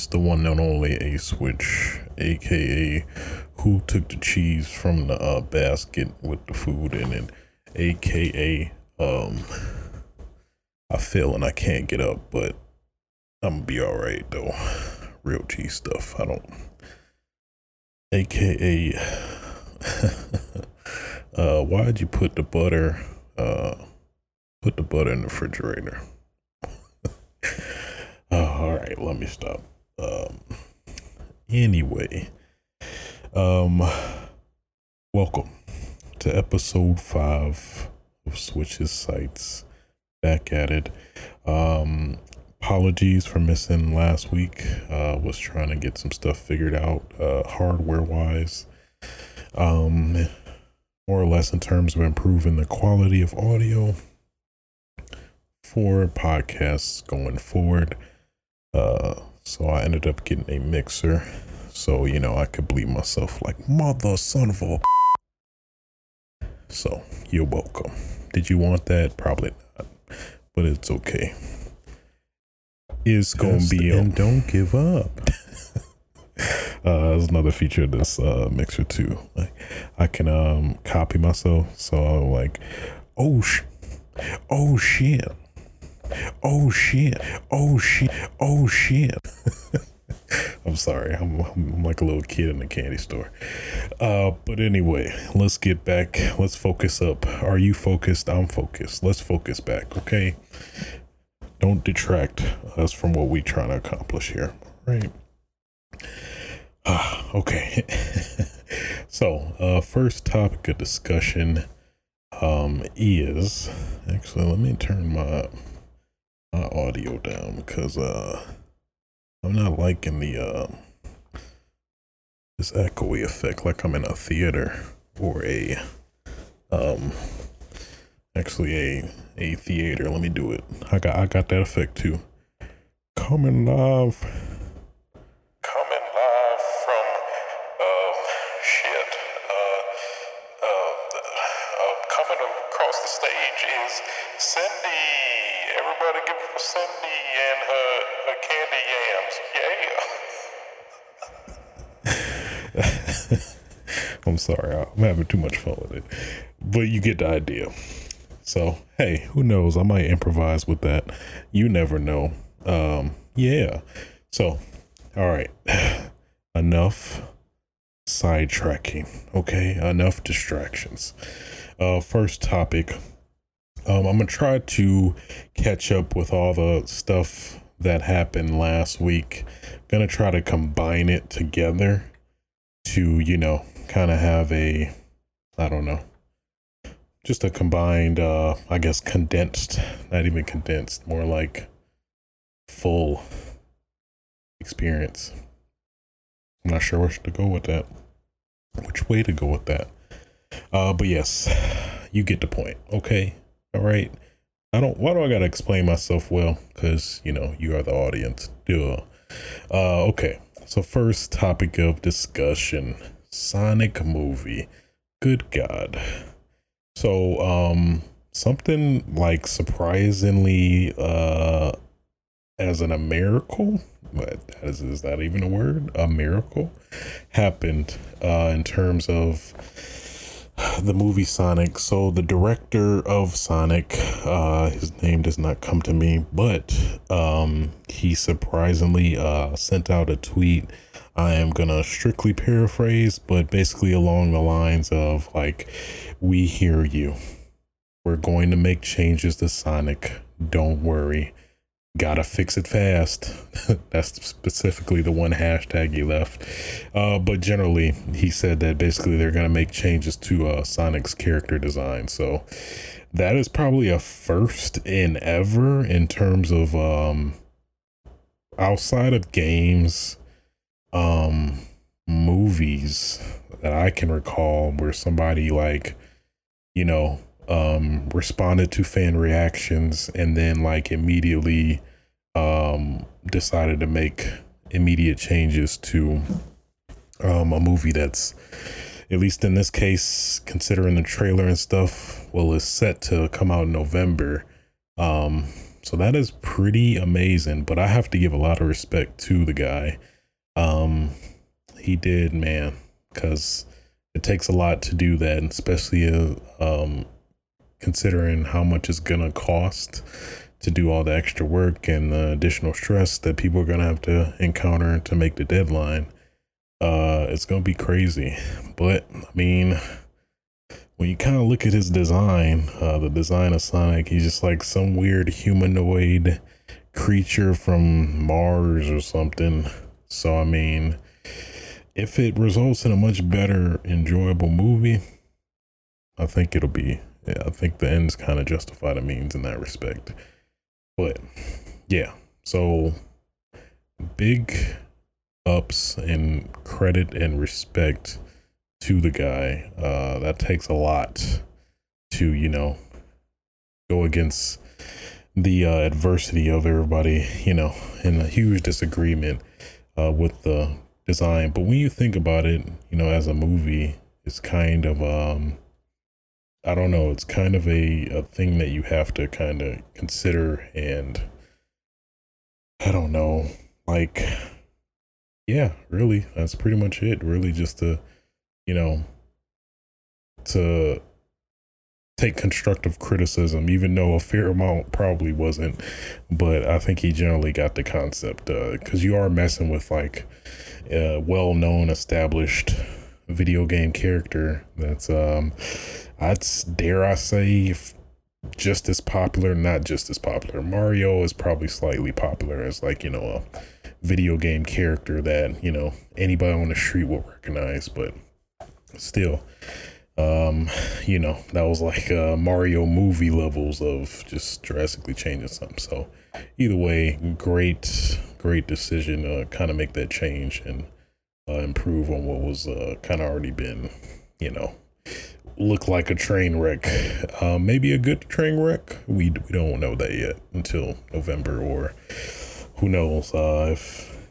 It's the one and only Ace Switch, aka Who Took the Cheese from the uh, Basket with the food in it, aka um, I feel and I can't get up, but I'm gonna be alright though. Real cheese stuff. I don't. AKA, uh, why'd you put the butter, uh, put the butter in the refrigerator? oh, all right, let me stop. Um, anyway, um, welcome to episode five of Switches Sites. Back at it. Um, apologies for missing last week. Uh, was trying to get some stuff figured out, uh, hardware wise. Um, more or less in terms of improving the quality of audio for podcasts going forward. Uh, so I ended up getting a mixer, so you know I could bleed myself like mother son of a. So you're welcome. Did you want that? Probably not, but it's okay. It's gonna be and don't give up. uh, that's another feature of this uh, mixer too. Like, I can um copy myself, so I'm like, oh sh, oh shit, oh shit, oh shit, oh shit. I'm sorry, I'm, I'm, like a little kid in a candy store. Uh, but anyway, let's get back. Let's focus up. Are you focused? I'm focused. Let's focus back, okay? Don't detract us from what we're trying to accomplish here, right? Ah, okay. so, uh, first topic of discussion um, is actually let me turn my my audio down because uh, I'm not liking the uh, this echoey effect like I'm in a theater or a um actually a a theater. Let me do it. I got I got that effect too. Coming live. Sorry, I'm having too much fun with it. But you get the idea. So, hey, who knows? I might improvise with that. You never know. Um, yeah. So, all right. Enough sidetracking. Okay. Enough distractions. Uh, first topic. Um, I'm gonna try to catch up with all the stuff that happened last week. Gonna try to combine it together to, you know, kind of have a, I don't know, just a combined uh i guess condensed not even condensed more like full experience. I'm not sure where to go with that which way to go with that. Uh but yes you get the point okay? All right? I don't why do i gotta explain myself well? Because you know you are the audience duh. Uh okay so first topic of discussion sonic movie good god so, um, something like surprisingly, uh, as in a miracle, but is, is that even a word? A miracle happened, uh, in terms of the movie Sonic. So the director of Sonic, uh, his name does not come to me, but um, he surprisingly uh, sent out a tweet I am gonna strictly paraphrase, but basically along the lines of like, we hear you. We're going to make changes to Sonic. Don't worry. Gotta fix it fast. That's specifically the one hashtag he left. Uh, but generally, he said that basically they're gonna make changes to uh, Sonic's character design. So that is probably a first in ever in terms of um, outside of games um movies that I can recall where somebody like, you know, um responded to fan reactions and then like immediately um decided to make immediate changes to um a movie that's at least in this case considering the trailer and stuff well is set to come out in November um so that is pretty amazing. But I have to give a lot of respect to the guy. Um, he did, man, because it takes a lot to do that, especially uh, um, considering how much it's gonna cost to do all the extra work and the additional stress that people are gonna have to encounter to make the deadline. Uh, it's gonna be crazy, but I mean, when you kind of look at his design, uh, the design of Sonic, he's just like some weird humanoid creature from Mars or something. So I mean, if it results in a much better, enjoyable movie, I think it'll be. Yeah, I think the ends kind of justify the means in that respect. But yeah, so big ups and credit and respect to the guy. Uh, that takes a lot to, you know, go against the uh, adversity of everybody, you know, in a huge disagreement uh, with the design. But when you think about it, you know, as a movie, it's kind of, um, I don't know, it's kind of a, a thing that you have to kind of consider. And I don't know, like, yeah, really, that's pretty much it. Really, just to, you know, to take constructive criticism, even though a fair amount probably wasn't. But I think he generally got the concept because uh, you are messing with like a well known, established video game character that's, um, I'd dare I say, just as popular, not just as popular. Mario is probably slightly popular as like, you know, a video game character that, you know, anybody on the street will recognize, but still um, you know, that was like uh, Mario movie levels of just drastically changing something. So, either way, great, great decision to kind of make that change and uh, improve on what was uh, kind of already been, you know, look like a train wreck. Uh, maybe a good train wreck. We we don't know that yet until November, or who knows uh, if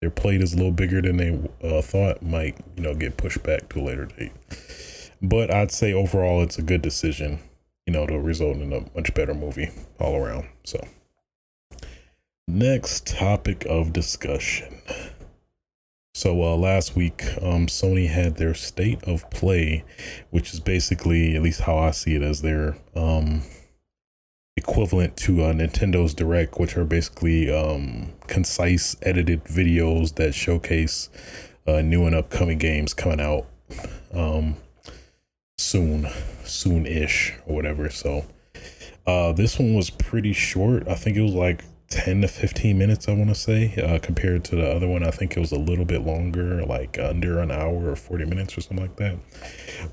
their plate is a little bigger than they uh, thought. Might you know get pushed back to a later date. But I'd say overall, it's a good decision, you know, to result in a much better movie all around. So, next topic of discussion. So uh, last week, um, Sony had their state of play, which is basically, at least how I see it, as their um, equivalent to uh, Nintendo's Direct, which are basically um, concise, edited videos that showcase uh, new and upcoming games coming out. Um, soon, soon ish or whatever. So, uh, this one was pretty short. I think it was like 10 to 15 minutes, I want to say, uh, compared to the other one. I think it was a little bit longer, like under an hour or 40 minutes or something like that.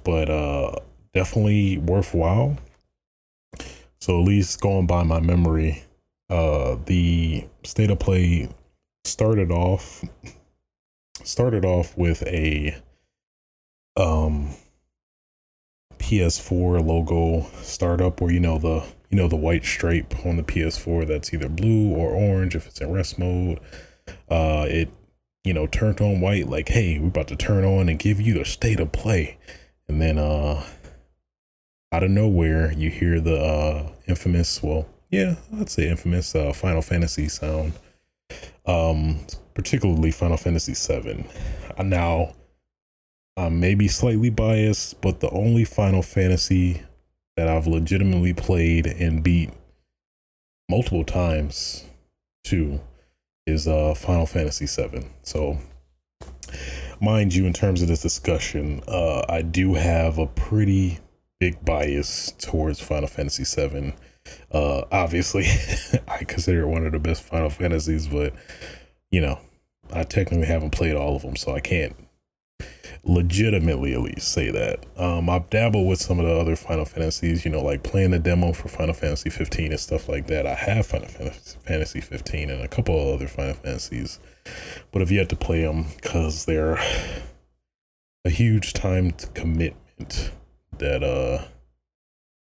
But uh, definitely worthwhile. So, at least going by my memory, uh, the state of play started off started off with a um PS4 logo startup where you know the you know the white stripe on the PS4 that's either blue or orange if it's in rest mode. Uh it you know turned on white like hey, we're about to turn on and give you the state of play. And then uh out of nowhere you hear the uh infamous well, yeah, I'd say infamous uh Final Fantasy sound. Um particularly Final Fantasy 7. Uh, now I'm maybe slightly biased, but the only Final Fantasy that I've legitimately played and beat multiple times too is uh Final Fantasy 7. So mind you in terms of this discussion, uh I do have a pretty big bias towards Final Fantasy 7. Uh obviously I consider it one of the best Final Fantasies, but you know, I technically haven't played all of them, so I can't legitimately at least say that. Um, I've dabbled with some of the other Final Fantasies, you know, like playing the demo for Final Fantasy 15 and stuff like that. I have Final Fantasy 15 and a couple of other Final Fantasies, but I've yet to play them because they're a huge time commitment that uh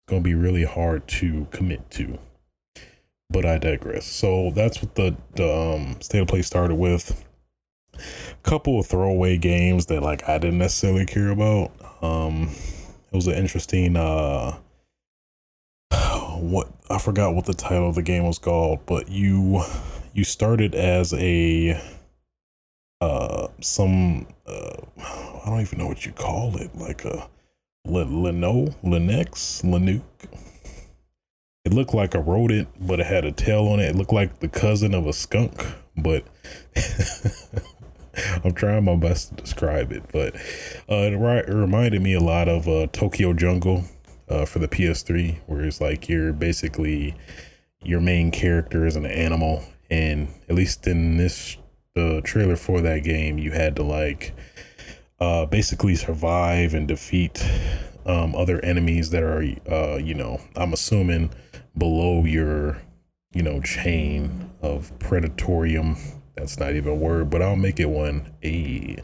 gonna be really hard to commit to. But I digress. So that's what the the um, state of play started with couple of throwaway games that like I didn't necessarily care about. Um, it was an interesting uh, what I forgot what the title of the game was called, but you you started as a uh some uh I don't even know what you call it, like a Leno, Linux, Linux. It looked like a rodent, but it had a tail on it. It looked like the cousin of a skunk, but I'm trying my best to describe it. But uh, it, it reminded me a lot of uh, Tokyo Jungle uh, for the PS3, where it's like you're basically your main character is an animal, and at least in this the trailer for that game, you had to like uh, basically survive and defeat um, other enemies that are, uh, you know, I'm assuming below your, you know, chain of predatorium. That's not even a word, but I'll make it one. A.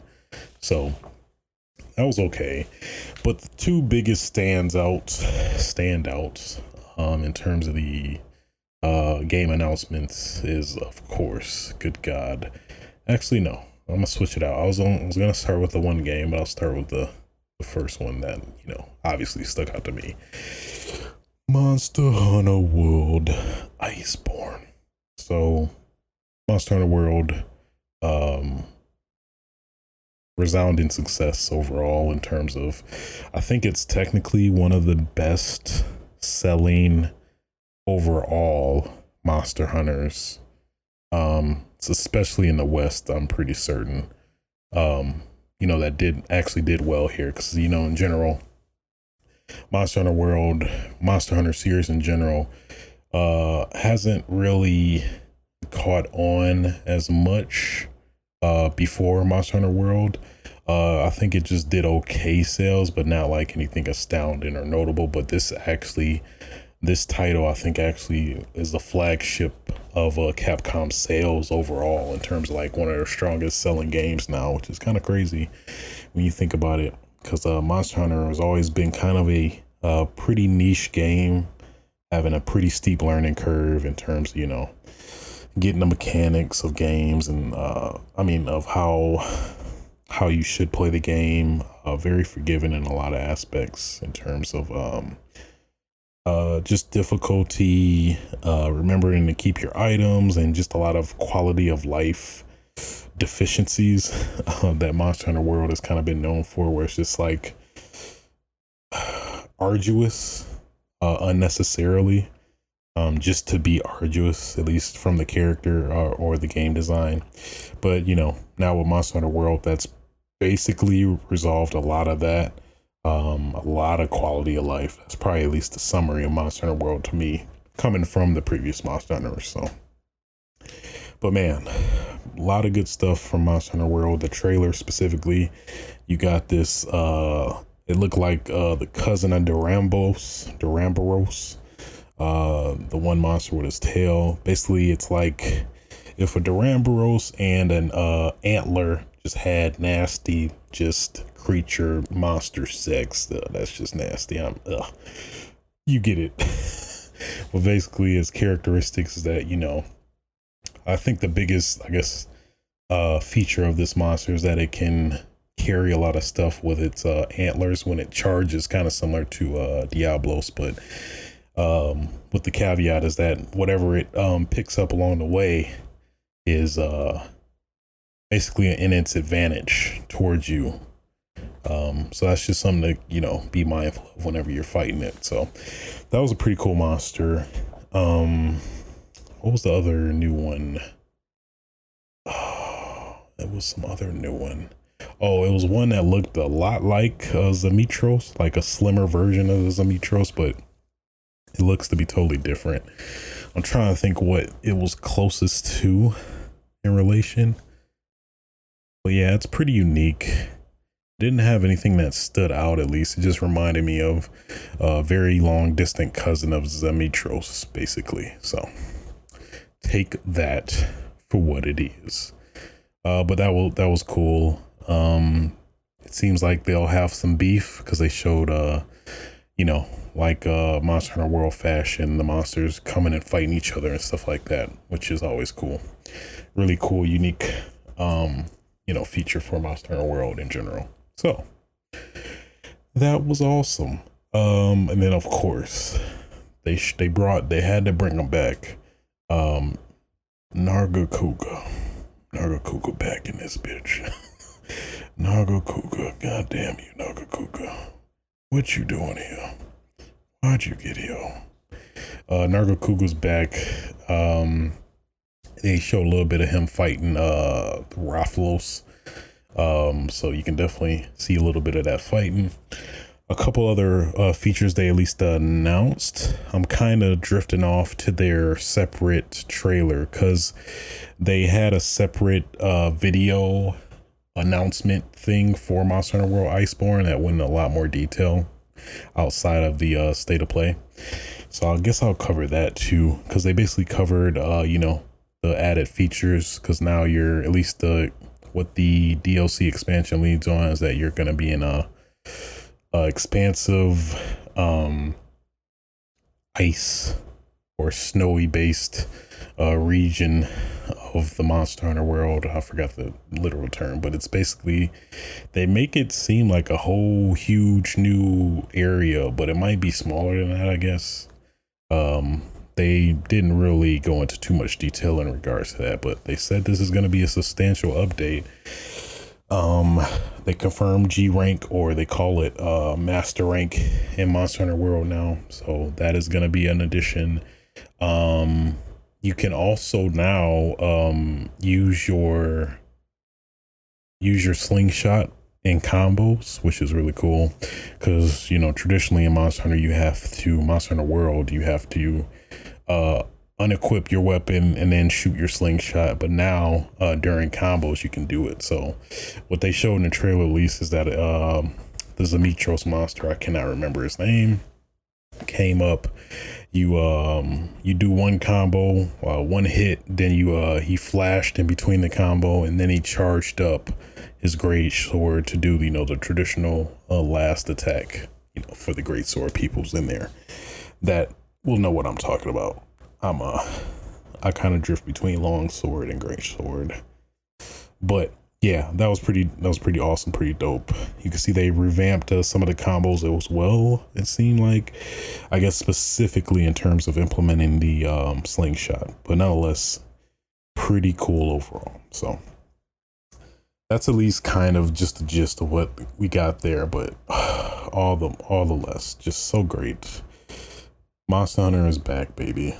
So that was okay. But the two biggest stands out, standouts um, in terms of the uh, game announcements is, of course, good God. Actually, no. I'm gonna switch it out. I was on, I was gonna start with the one game, but I'll start with the the first one that you know obviously stuck out to me. Monster Hunter World Iceborne. So, Monster Hunter World, um, resounding success overall in terms of, I think it's technically one of the best selling overall Monster Hunters. Um, especially in the West, I'm pretty certain. Um, you know, that did actually did well here because, you know, in general, Monster Hunter World, Monster Hunter series in general, uh, hasn't really caught on as much uh before Monster Hunter World. Uh, I think it just did okay sales, but not like anything astounding or notable. But this actually this title I think actually is the flagship of uh, Capcom sales overall in terms of like one of their strongest selling games now, which is kind of crazy when you think about it. Because uh, Monster Hunter has always been kind of a uh, pretty niche game, having a pretty steep learning curve in terms of you know getting the mechanics of games and uh, I mean of how how you should play the game. Uh, very forgiving in a lot of aspects in terms of um, uh, just difficulty, uh, remembering to keep your items, and just a lot of quality of life deficiencies uh, that Monster Hunter World has kind of been known for, where it's just like arduous uh, unnecessarily, um, just to be arduous, at least from the character or, or the game design. But you know, now with Monster Hunter World, that's basically resolved a lot of that um, a lot of quality of life. That's probably at least the summary of Monster Hunter World to me, coming from the previous Monster Hunter. So, but man, a lot of good stuff from Monster Hunter World. The trailer specifically, you got this. Uh, it looked like uh, the cousin of Durambos, Duramboros, uh, the one monster with his tail. Basically, it's like if a Duramboros and an uh, antler just had nasty, just creature monster sex. Ugh, that's just nasty. I'm, ugh. You get it. well, basically, its characteristics is that, you know, I think the biggest, I guess, uh, feature of this monster is that it can carry a lot of stuff with its uh, antlers when it charges, kind of similar to uh, Diablos, but um, with the caveat is that whatever it um, picks up along the way is uh, basically in its advantage towards you. Um, so that's just something to you know be mindful of whenever you're fighting it. So that was a pretty cool monster. Um, what was the other new one? Oh, it was some other new one. Oh, it was one that looked a lot like uh, Xemetros, like a slimmer version of the Xemetros, but it looks to be totally different. I'm trying to think what it was closest to in relation. But yeah, it's pretty unique. Didn't have anything that stood out, at least. It just reminded me of a very long distant cousin of Xemetros, basically. So take that for what it is. Uh, but that will that was cool. Um, it seems like they'll have some beef because they showed, uh, you know, like uh, Monster Hunter World fashion, the monsters coming and fighting each other and stuff like that, which is always cool. Really cool, unique um, you know, feature for Monster Hunter World in general. So that was awesome. Um, and then of course, they sh- they brought they had to bring them back. Um, Nargacuga, Nargacuga back in this bitch. Naga Nargacuga, goddamn you, Naga Nargacuga, what you doing here? Why'd you get here? Uh, Nargacuga's back. Um, they show a little bit of him fighting uh. Um, so you can definitely see a little bit of that fighting a couple other uh, features they at least announced. I'm kind of drifting off to their separate trailer because they had a separate uh, video announcement thing for Monster Hunter World Iceborne that went in a lot more detail outside of the uh, state of play. So I guess I'll cover that too because they basically covered, uh, you know, the added features because now you're at least the what the DLC expansion leads on is that you're to be in a uh, expansive um, ice or snowy based uh, region of the Monster Hunter world. I forgot the literal term, but it's basically they make it seem like a whole huge new area, but it might be smaller than that, I guess. Um, they didn't really go into too much detail in regards to that, but they said this is going to be a substantial update um, they confirmed G rank or they call it uh, master rank in Monster Hunter World now. So that is going to be an addition. Um, you can also now um, use your use your slingshot in combos, which is really cool because you know traditionally in Monster Hunter you have to Monster Hunter World you have to uh unequip your weapon and then shoot your slingshot. But now uh, during combos, you can do it. So what they showed in the trailer at least is that um, the Zemetros monster, I cannot remember his name, came up. You um you do one combo, uh, one hit, then you uh he flashed in between the combo, and then he charged up his great sword to do you know the traditional uh, last attack. You know for the great sword peoples in there that will know what I'm talking about. I'm a I kind of drift between long sword and great sword. But yeah, that was pretty that was pretty awesome, pretty dope. You can see they revamped uh, some of the combos as well. It seemed like, I guess specifically in terms of implementing the um, slingshot, but nonetheless, pretty cool overall. So that's at least kind of just the gist of what we got there. But all the all the less, just so great. Monster Hunter is back, baby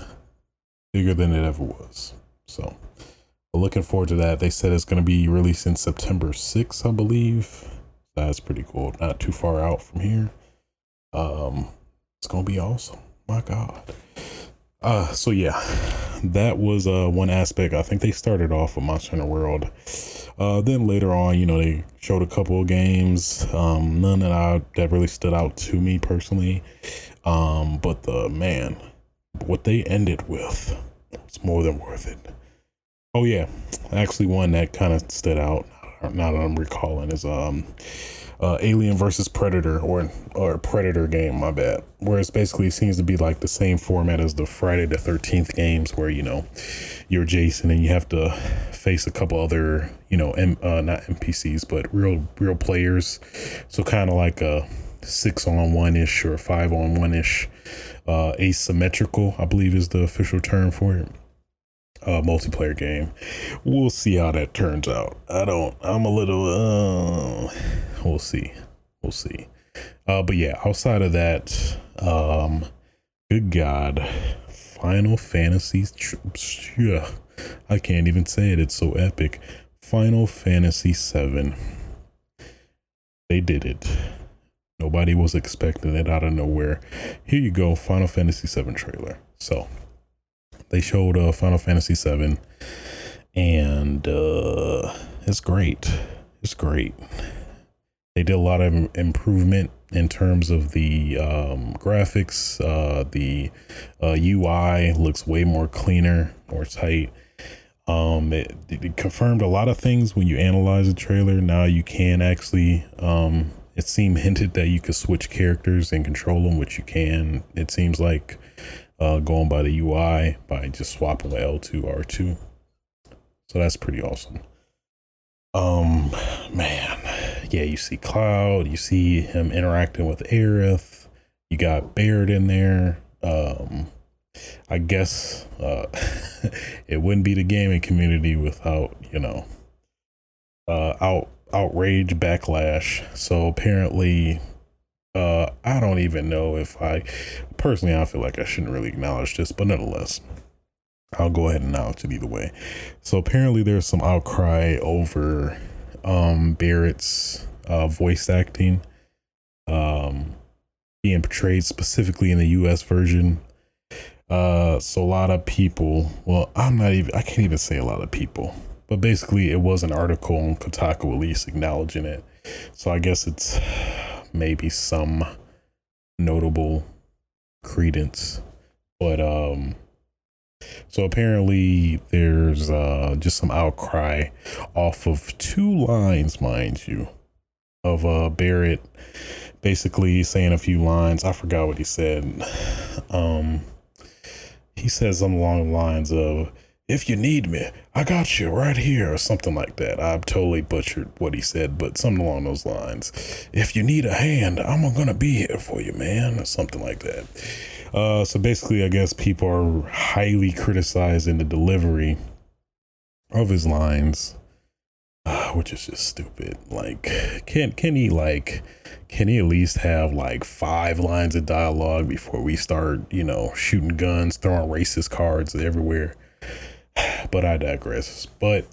bigger than it ever was. So, looking forward to that. They said it's going to be released in September 6th, I believe. That's pretty cool. Not too far out from here. Um, it's going to be awesome. My God. Uh, so yeah, that was uh one aspect. I think they started off with Monster Hunter World. Uh, then later on, you know, they showed a couple of games. Um, none that I that really stood out to me personally. Um, but the man, what they ended with was more than worth it. Oh yeah, actually one that kind of stood out. Now that I'm recalling is um, uh, Alien versus Predator or or Predator game. My bad. Where it's basically seems to be like the same format as the Friday the Thirteenth games, where you know you're Jason and you have to face a couple other you know M, uh, not NPCs but real real players. So kind of like a six on one ish or five on one ish uh, asymmetrical, I believe is the official term for it. Uh, multiplayer game. We'll see how that turns out. I don't. I'm a little. Uh, we'll see. We'll see. Uh, but yeah, outside of that, um, good God, Final Fantasy. Yeah, I can't even say it. It's so epic. Final Fantasy Seven. They did it. Nobody was expecting it out of nowhere. Here you go, Final Fantasy VII trailer. So they showed uh, Final Fantasy VII, and uh, it's great. It's great. They did a lot of improvement in terms of the um, graphics. Uh, the uh, UI looks way more cleaner, more tight. Um, it, it, confirmed a lot of things when you analyze the trailer. Now you can actually um, it seemed hinted that you could switch characters and control them, which you can. It seems like uh, going by the UI by just swapping the L2 R2. So that's pretty awesome. Um, man, yeah, you see Cloud, you see him interacting with Aerith. You got Barrett in there. um, I guess uh, it wouldn't be the gaming community without you know uh, out outrage backlash. So apparently, uh, I don't even know if I personally I feel like I shouldn't really acknowledge this, but nonetheless, I'll go ahead and acknowledge it either way. So apparently, there's some outcry over um, Barrett's uh, voice acting um, being portrayed specifically in the U.S. version. Uh, so a lot of people, well, I'm not even, I can't even say a lot of people, but basically it was an article on Kotaku at least acknowledging it. So I guess it's maybe some notable credence, but um, so apparently there's uh just some outcry off of two lines, mind you, of uh Barrett basically saying a few lines. I forgot what he said. Um he says something along the lines of if you need me, I got you right here, or something like that. I've totally butchered what he said, but something along those lines. If you need a hand, I'm gonna be here for you, man, or something like that. Uh, so basically, I guess people are highly criticizing the delivery of his lines, uh, which is just stupid. Like, can can he like, can he at least have like five lines of dialogue before we start, you know, shooting guns, throwing racist cards everywhere? But I digress. But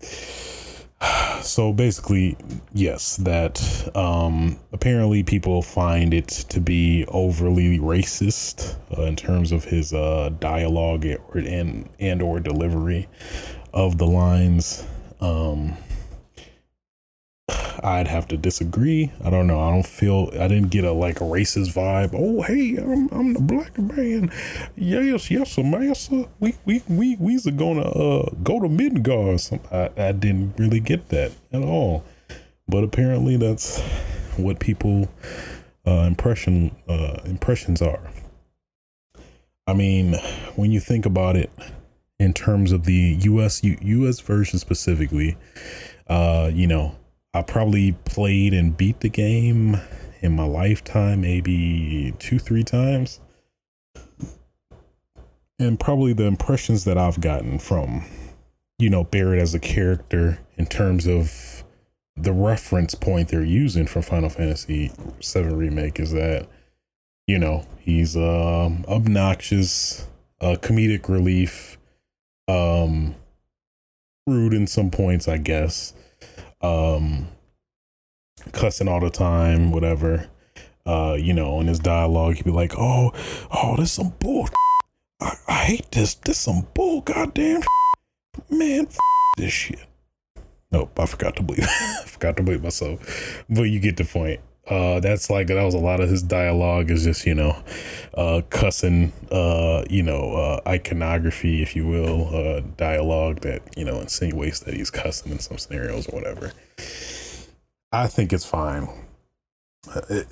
so basically, yes, that um, apparently people find it to be overly racist uh, in terms of his uh, dialogue and and or delivery of the lines. Um, I'd have to disagree. I don't know. I don't feel I didn't get a like racist vibe. Oh hey, I'm I'm the black man. Yes, yes, master. We we we we's gonna uh go to Midgar. I, I didn't really get that at all. But apparently that's what people uh impression uh impressions are. I mean, when you think about it in terms of the US US version specifically, uh, you know, I probably played and beat the game in my lifetime maybe two, three times. And probably the impressions that I've gotten from, you know, Barrett as a character in terms of the reference point they're using for Final Fantasy VII Remake is that, you know, he's um obnoxious, uh, comedic relief, um, rude in some points, I guess um, cussing all the time, whatever. Uh, you know, in his dialogue, he'd be like, "Oh, oh, this some bull. I, I hate this. This some bull. Goddamn, man, this shit." Nope, I forgot to believe. I forgot to believe myself. But you get the point. Uh, that's like that was a lot of his dialogue is just you know, uh, cussing, uh, you know, uh, iconography, if you will, uh, dialogue that you know insinuates that he's cussing in some scenarios or whatever. I think it's fine. Uh, it,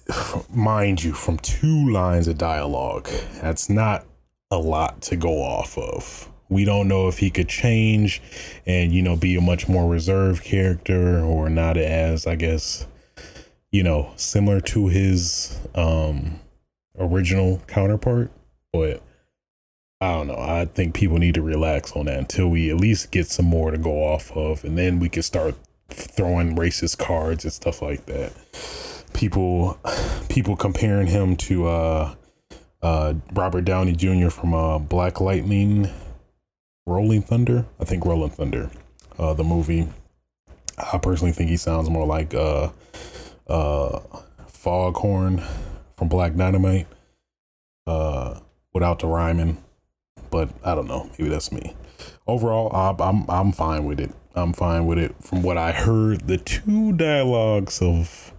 mind you, from two lines of dialogue, that's not a lot to go off of. We don't know if he could change and you know be a much more reserved character or not as, I guess you know, similar to his um original counterpart, but I don't know. I think people need to relax on that until we at least get some more to go off of, and then we can start throwing racist cards and stuff like that. People, people comparing him to uh, uh, Robert Downey Jr. from uh, Black Lightning, Rolling Thunder. I think Rolling Thunder, uh, the movie. I personally think he sounds more like uh, uh, Foghorn from Black Dynamite uh, without the rhyming. But I don't know. Maybe that's me. Overall, I'm, I'm I'm fine with it. I'm fine with it. From what I heard, the two dialogues of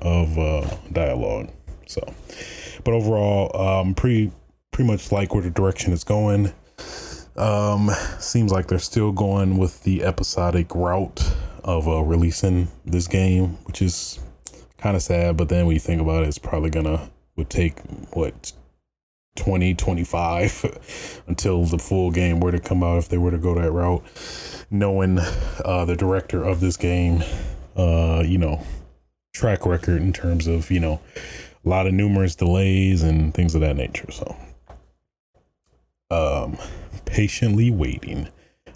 of uh, dialogue. So, but overall, um, pretty pretty much like where the direction is going. Um, seems like they're still going with the episodic route of uh, releasing this game, which is kind of sad. But then when you think about it, it's probably gonna would take what 20, 25 until the full game were to come out if they were to go that route. Knowing uh, the director of this game, uh, you know, track record in terms of you know a lot of numerous delays and things of that nature. So um, patiently waiting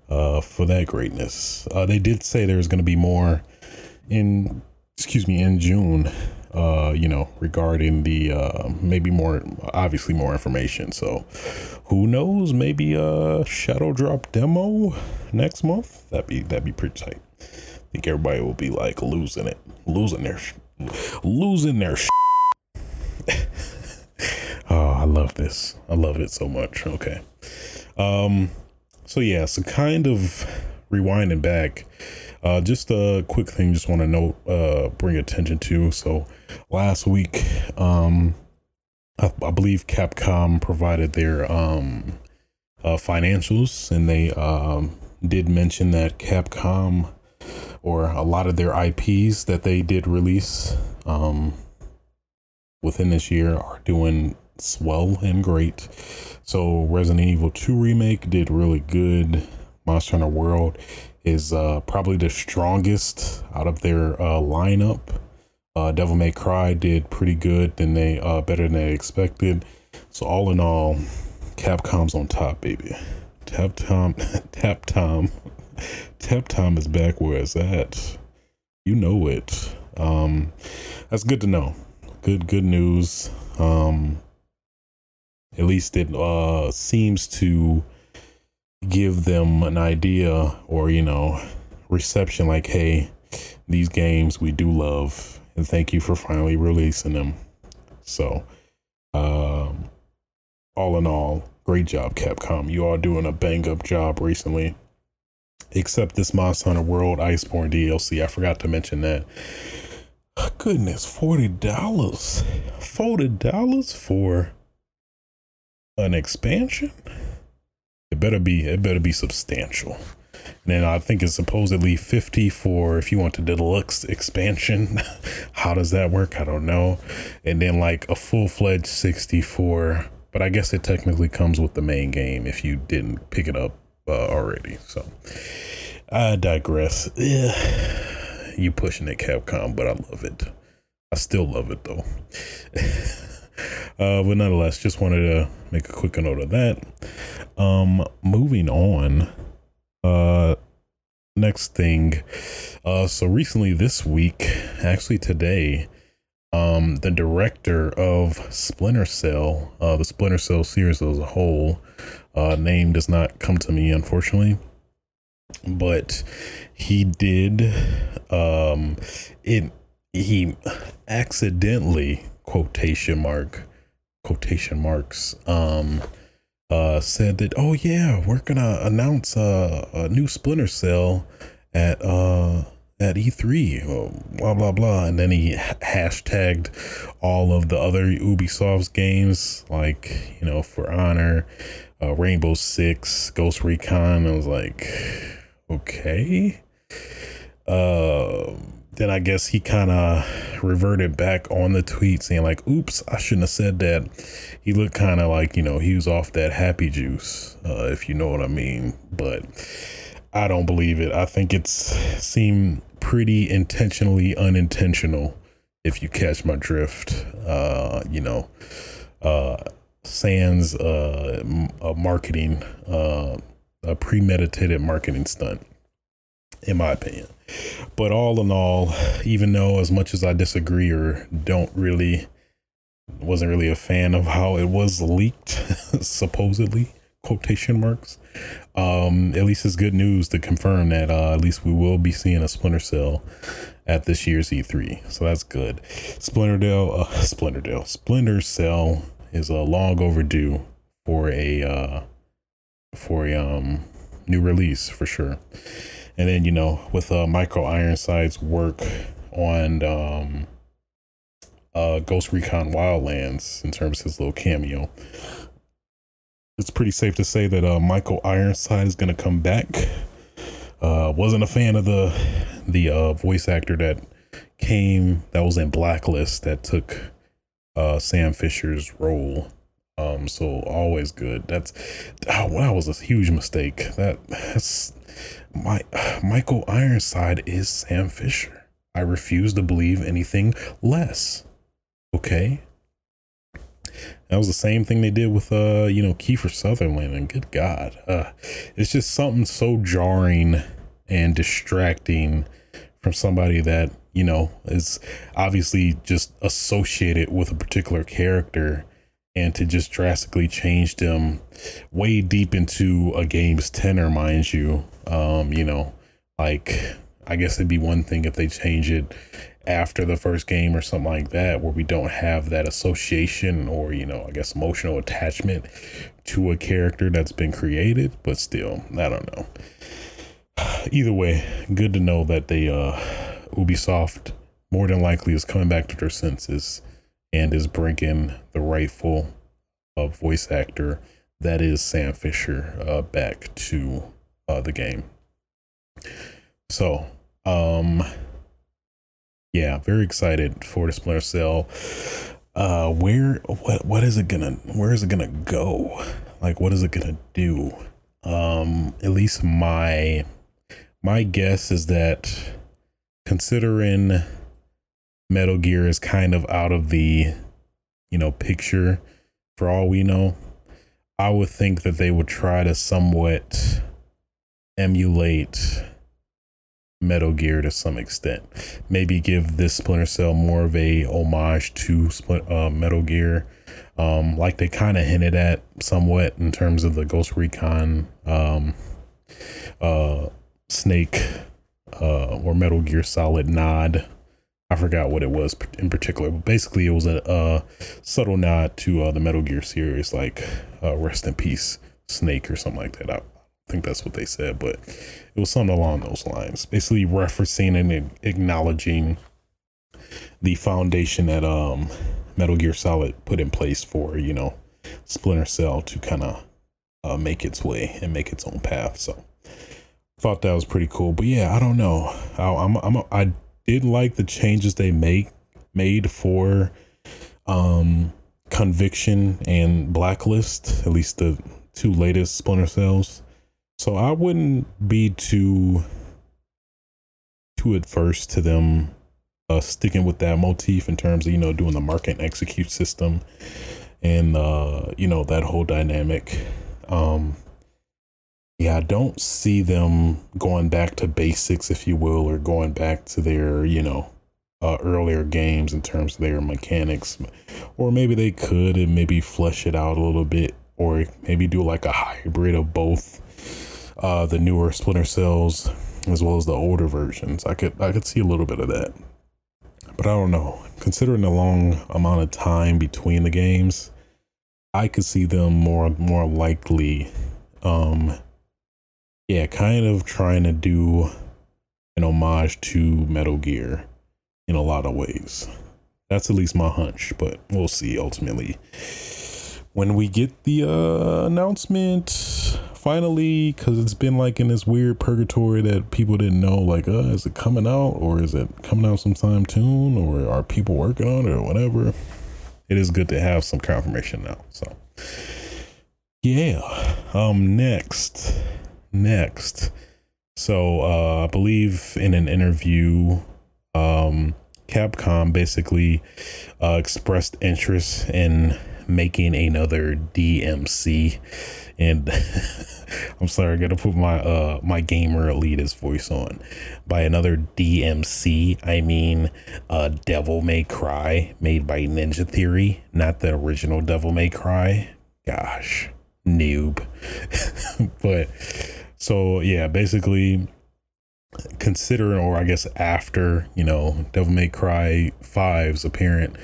uh, for that greatness. Uh, they did say there's going to be more in, excuse me, in June. Uh, you know, regarding the uh, maybe more, obviously more information. So, who knows? Maybe a shadow drop demo next month. That'd be that'd be pretty tight. I think everybody will be like losing it, losing their, losing their. oh, I love this. I love it so much. Okay. Um, so yeah, so kind of rewinding back, uh, just a quick thing, just want to note, uh, bring attention to. So last week, um, I, I believe Capcom provided their um, uh, financials, and they um, did mention that Capcom or a lot of their IPs that they did release um, within this year are doing swell and great. So Resident Evil 2 remake did really good. Monster Hunter World is uh, probably the strongest out of their uh, lineup. Uh, Devil May Cry did pretty good than they uh, better than they expected. So all in all, Capcom's on top, baby. Tap Tom, Tap Tom, Tap Tom is back where it's at. You know it. Um, that's good to know. Good, good news. Um, at least it uh, seems to give them an idea or, you know, reception like, hey, these games we do love and thank you for finally releasing them. So, um, all in all, great job, Capcom. You are doing a bang up job recently. Except this Monster Hunter World Iceborne DLC. I forgot to mention that. Goodness, $40. $40 for an expansion, it better be it better be substantial. And then I think it's supposedly 50 for if you want the deluxe expansion. How does that work? I don't know. And then like a full fledged 64, but I guess it technically comes with the main game if you didn't pick it up uh, already. So I digress. Ugh. You pushing it, Capcom, but I love it. I still love it though. Uh, but nonetheless, just wanted to make a quick note of that. Um, moving on. Uh, next thing. Uh, so recently this week, actually today, um, the director of Splinter Cell, uh, the Splinter Cell series as a whole, uh, name does not come to me, unfortunately. But he did, um, it, he accidentally quotation mark quotation marks um uh said that oh yeah we're gonna announce a, a new splinter cell at uh at E3, blah blah blah, and then he hashtagged all of the other Ubisoft's games, like you know, For Honor, uh, Rainbow Six, Ghost Recon. I was like, okay. Uh, then I guess he kind of reverted back on the tweet saying like, "Oops, I shouldn't have said that." He looked kind of like you know he was off that happy juice, uh, if you know what I mean. But I don't believe it. I think it's seemed pretty intentionally unintentional, if you catch my drift. Uh, you know, uh, Sans uh, marketing, uh, a premeditated marketing stunt, in my opinion. But all in all, even though as much as I disagree or don't really wasn't really a fan of how it was leaked, supposedly quotation marks. Um, at least it's good news to confirm that uh, at least we will be seeing a Splinter Cell at this year's E3. So that's good. Splinter Cell, uh, Splinter Cell, Splinter Cell is a uh, long overdue for a uh, for a um new release for sure. And then, you know, with uh, Michael Ironside's work on um, uh, Ghost Recon Wildlands in terms of his little cameo, it's pretty safe to say that uh, Michael Ironside is going to come back. Uh, wasn't a fan of the the uh, voice actor that came that was in Blacklist that took uh, Sam Fisher's role. Um, so always good. That's oh, that was a huge mistake. That that's my Michael Ironside is Sam Fisher. I refuse to believe anything less. Okay? That was the same thing they did with uh, you know, Kiefer Sutherland. And good God, uh, it's just something so jarring and distracting from somebody that you know is obviously just associated with a particular character and to just drastically change them way deep into a game's tenor mind you um you know like i guess it'd be one thing if they change it after the first game or something like that where we don't have that association or you know i guess emotional attachment to a character that's been created but still i don't know. Either way good to know that they uh ubisoft more than likely is coming back to their senses and is bringing the rightful uh, voice actor that is Sam Fisher uh, back to uh, the game. So, um, yeah, very excited for the Splinter Cell. Uh, where what what is it gonna where is it gonna go? Like, what is it gonna do? Um, at least my my guess is that considering Metal Gear is kind of out of the, you know, picture for all we know. I would think that they would try to somewhat emulate Metal Gear to some extent. Maybe give this Splinter Cell more of a homage to uh, Metal Gear, um, like they kind of hinted at somewhat in terms of the Ghost Recon um, uh, Snake uh, or Metal Gear Solid nod I forgot what it was in particular, but basically it was a, a subtle nod to uh, the Metal Gear series, like uh, "Rest in Peace, Snake" or something like that. I think that's what they said, but it was something along those lines, basically referencing and acknowledging the foundation that um, Metal Gear Solid put in place for you know Splinter Cell to kind of uh, make its way and make its own path. So thought that was pretty cool. But yeah, I don't know. I, I'm I'm I did like the changes they make made for um conviction and blacklist at least the two latest splinter cells so i wouldn't be too too adverse to them uh sticking with that motif in terms of you know doing the mark and execute system and uh you know that whole dynamic um yeah, I don't see them going back to basics, if you will, or going back to their, you know, uh, earlier games in terms of their mechanics. Or maybe they could and maybe flesh it out a little bit, or maybe do like a hybrid of both uh, the newer Splinter Cells as well as the older versions. I could I could see a little bit of that, but I don't know. Considering the long amount of time between the games, I could see them more more likely um yeah, kind of trying to do an homage to Metal Gear in a lot of ways. That's at least my hunch, but we'll see ultimately. When we get the uh, announcement, finally, because it's been like in this weird purgatory that people didn't know, like, uh, is it coming out or is it coming out sometime soon or are people working on it or whatever? It is good to have some confirmation now. So, yeah. Um, next next? So uh, I believe in an interview, um, Capcom basically uh, expressed interest in making another DMC, and I'm sorry, I gotta put my uh my gamer elitist voice on. By another DMC, I mean uh Devil May Cry, made by Ninja Theory, not the original Devil May Cry. Gosh, noob, but so yeah, basically considering or I guess after, you know, Devil May Cry 5's apparent,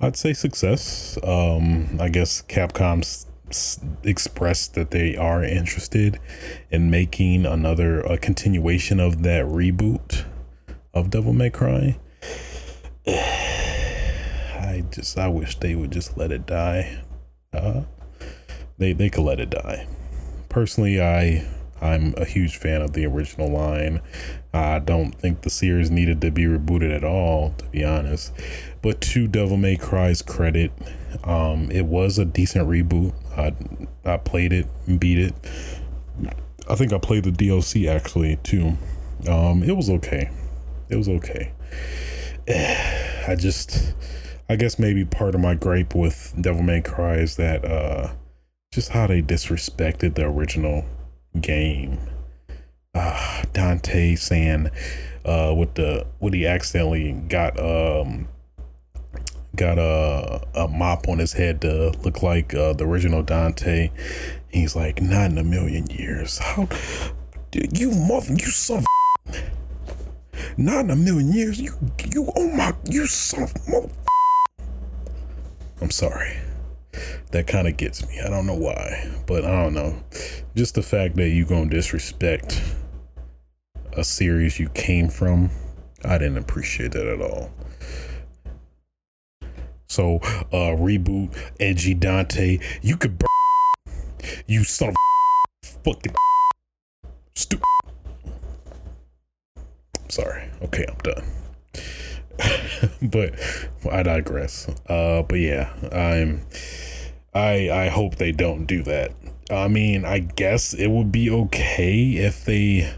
I'd say success. Um I guess Capcom's expressed that they are interested in making another a continuation of that reboot of Devil May Cry. I just I wish they would just let it die. Uh they they could let it die. Personally, I I'm a huge fan of the original line. I don't think the series needed to be rebooted at all, to be honest. But to Devil May Cry's credit, um, it was a decent reboot. I I played it, beat it. I think I played the DLC actually too. Um, it was okay. It was okay. I just I guess maybe part of my gripe with Devil May Cry is that uh just how they disrespected the original game. Uh Dante saying uh with the what he accidentally got um got a a mop on his head to look like uh, the original Dante. He's like, not in a million years. How you mother you son of not in a million years. You you oh my you son of mother I'm sorry. That kind of gets me. I don't know why, but I don't know. Just the fact that you gonna disrespect a series you came from, I didn't appreciate that at all. So, uh, reboot Edgy Dante. You could burn. You son of fucking stupid. Sorry. Okay, I'm done. but I digress. Uh, but yeah, I'm. I I hope they don't do that. I mean, I guess it would be okay if they.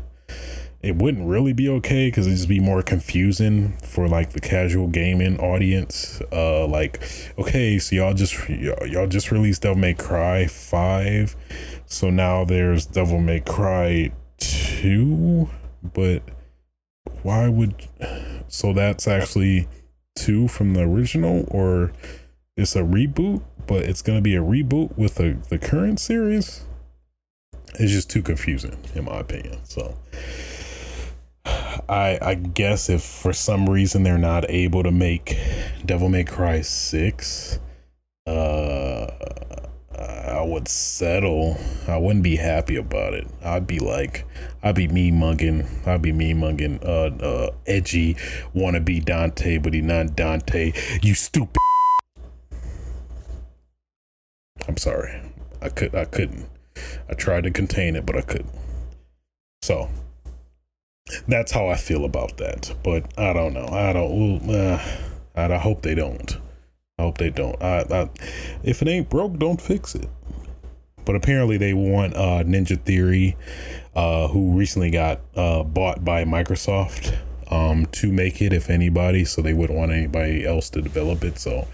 It wouldn't really be okay because it'd just be more confusing for like the casual gaming audience. Uh, like, okay, so y'all just y'all just released Devil May Cry five, so now there's Devil May Cry two, but why would so that's actually two from the original or it's a reboot but it's to be a reboot with the, the current series? It's just too confusing in my opinion so i i guess if for some reason they're not able to make devil may cry 6 uh I would settle. I wouldn't be happy about it. I'd be like, I'd be me mugging. I'd be me mugging. Uh, uh, edgy, wanna be Dante, but he not Dante. You stupid. I'm sorry. I could. I couldn't. I tried to contain it, but I couldn't. So that's how I feel about that. But I don't know. I don't. Uh, I hope they don't. I hope they don't. I, I, if it ain't broke, don't fix it. But apparently, they want uh, Ninja Theory, uh, who recently got uh, bought by Microsoft, um, to make it, if anybody. So they wouldn't want anybody else to develop it. So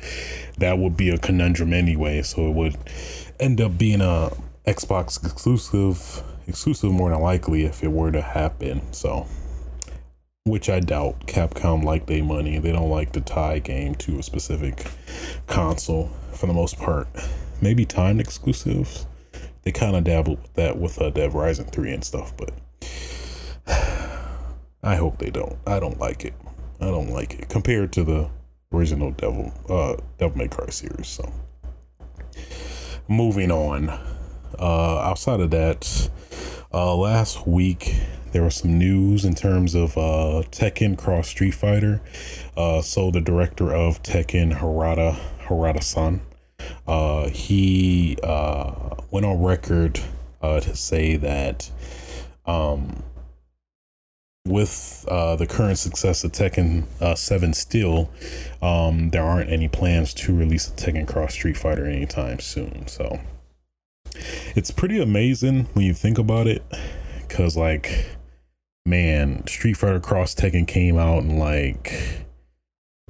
that would be a conundrum anyway. So it would end up being a Xbox exclusive, exclusive more than likely if it were to happen. So which I doubt. Capcom like their money. They don't like to tie game to a specific console for the most part. Maybe timed exclusives. They kind of dabbled with that with uh, Dead Rising 3 and stuff, but I hope they don't. I don't like it. I don't like it compared to the original Devil uh Devil May Cry series. So moving on. Uh outside of that, uh last week there was some news in terms of uh, Tekken Cross Street Fighter. Uh, so the director of Tekken, Harada Harada San, uh, he uh, went on record uh, to say that um, with uh, the current success of Tekken uh, 7 still, um, there aren't any plans to release a Tekken Cross Street Fighter anytime soon. So it's pretty amazing when you think about it because, like, man, Street Fighter Cross Tekken came out in like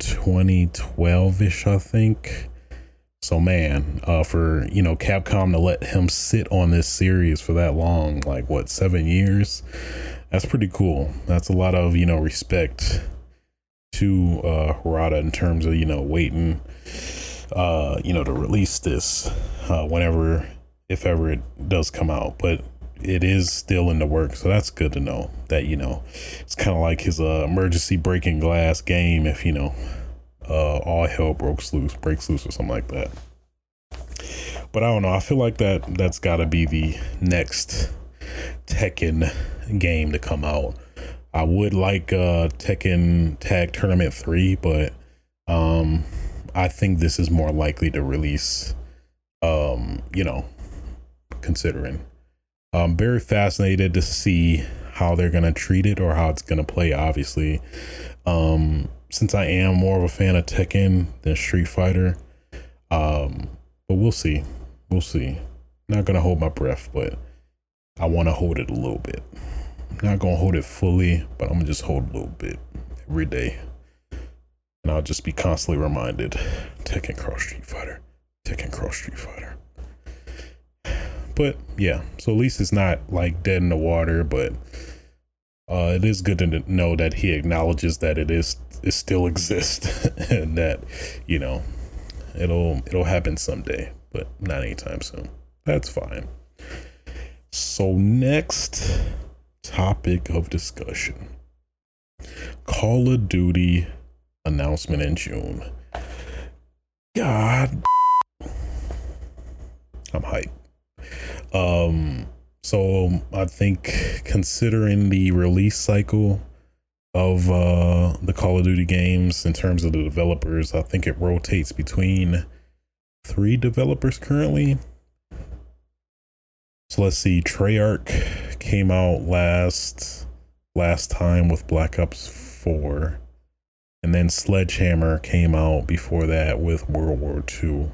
2012 ish, I think. So man, uh, for you know Capcom to let him sit on this series for that long, like what seven years, that's pretty cool. That's a lot of you know respect to uh, Harada in terms of you know waiting, uh, you know to release this uh, whenever, if ever it does come out. But it is still in the works, so that's good to know that you know it's kind of like his uh, emergency breaking glass game if you know uh, all hell breaks loose breaks loose or something like that but i don't know i feel like that that's got to be the next tekken game to come out i would like uh tekken tag tournament 3 but um i think this is more likely to release um you know considering I'm very fascinated to see how they're going to treat it or how it's going to play, obviously. Um, since I am more of a fan of Tekken than Street Fighter. Um, but we'll see. We'll see. Not going to hold my breath, but I want to hold it a little bit. Not going to hold it fully, but I'm going to just hold a little bit every day. And I'll just be constantly reminded Tekken Cross Street Fighter, Tekken Cross Street Fighter. But yeah, so at least it's not like dead in the water, but uh, it is good to know that he acknowledges that it is it still exists and that you know it'll it'll happen someday, but not anytime soon. That's fine. So next topic of discussion. Call of Duty announcement in June. God I'm hyped. Um so I think considering the release cycle of uh, the Call of Duty games in terms of the developers, I think it rotates between three developers currently. So let's see, Treyarch came out last last time with Black Ops 4. And then Sledgehammer came out before that with World War II.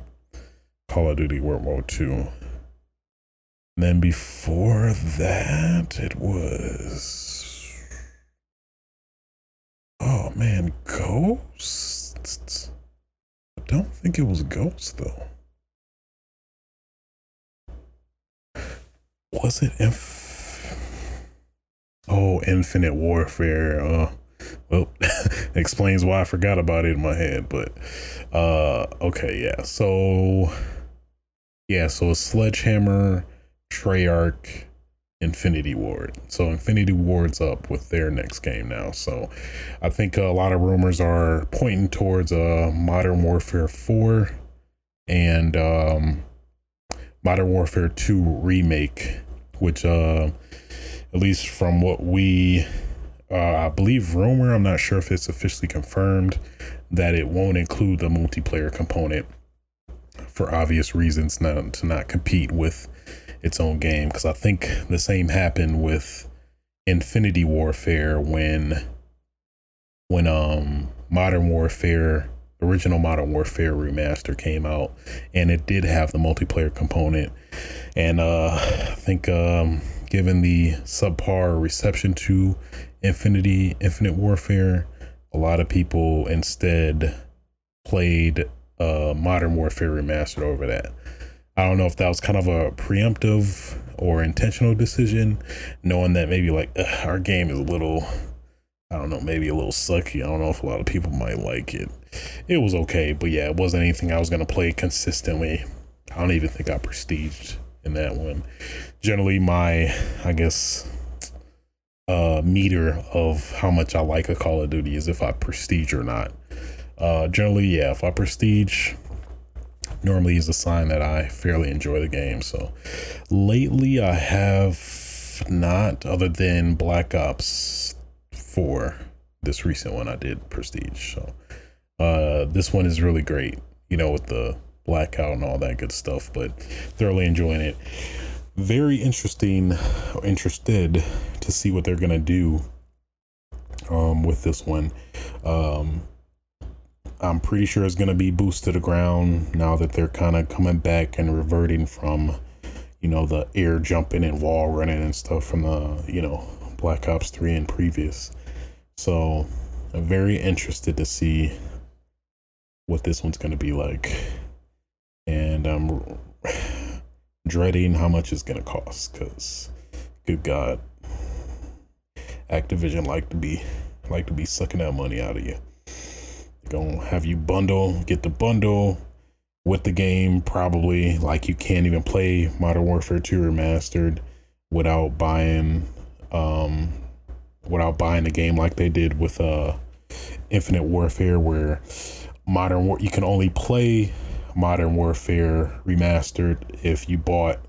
Call of Duty World War II. And then before that, it was. Oh man, Ghosts? I don't think it was Ghosts though. Was it Inf- Oh, Infinite Warfare. Uh, well, explains why I forgot about it in my head. But uh, okay, yeah. So yeah, so a Sledgehammer Treyarch, Infinity Ward. So Infinity Ward's up with their next game now. So I think a lot of rumors are pointing towards a uh, Modern Warfare 4 and um, Modern Warfare 2 remake, which uh, at least from what we uh, I believe rumor, I'm not sure if it's officially confirmed that it won't include the multiplayer component for obvious reasons not to not compete with its own game because I think the same happened with Infinity Warfare when when um Modern Warfare original Modern Warfare remaster came out and it did have the multiplayer component. And uh I think um given the subpar reception to Infinity Infinite Warfare a lot of people instead played uh Modern Warfare remastered over that I don't know if that was kind of a preemptive or intentional decision, knowing that maybe like ugh, our game is a little, I don't know, maybe a little sucky. I don't know if a lot of people might like it. It was okay, but yeah, it wasn't anything I was gonna play consistently. I don't even think I prestiged in that one. Generally, my I guess uh meter of how much I like a Call of Duty is if I prestige or not. Uh generally, yeah, if I prestige, normally is a sign that I fairly enjoy the game. So lately I have not, other than Black Ops 4, this recent one I did Prestige. So uh, this one is really great, you know, with the blackout and all that good stuff, but thoroughly enjoying it. Very interesting, interested to see what they're going to do um, with this one. Um, I'm pretty sure it's going to be boosted to the ground now that they're kind of coming back and reverting from, you know, the air jumping and wall running and stuff from the, you know, Black Ops 3 and previous. So I'm very interested to see what this one's going to be like. And I'm dreading how much it's going to cost because, good God, Activision like to be like to be sucking that money out of you gonna have you bundle, get the bundle with the game, probably. Like you can't even play Modern Warfare 2 Remastered without buying um without buying the game like they did with uh Infinite Warfare where Modern War you can only play Modern Warfare Remastered if you bought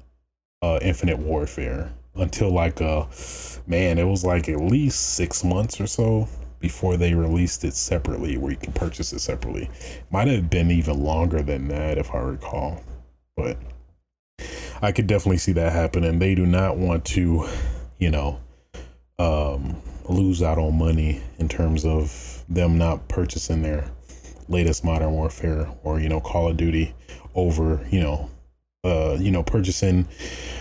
uh Infinite Warfare. Until like uh man it was like at least six months or so before they released it separately, where you can purchase it separately. Might have been even longer than that, if I recall. But I could definitely see that happening. They do not want to, you know, um, lose out on money in terms of them not purchasing their latest Modern Warfare or you know Call of Duty over you know uh you know purchasing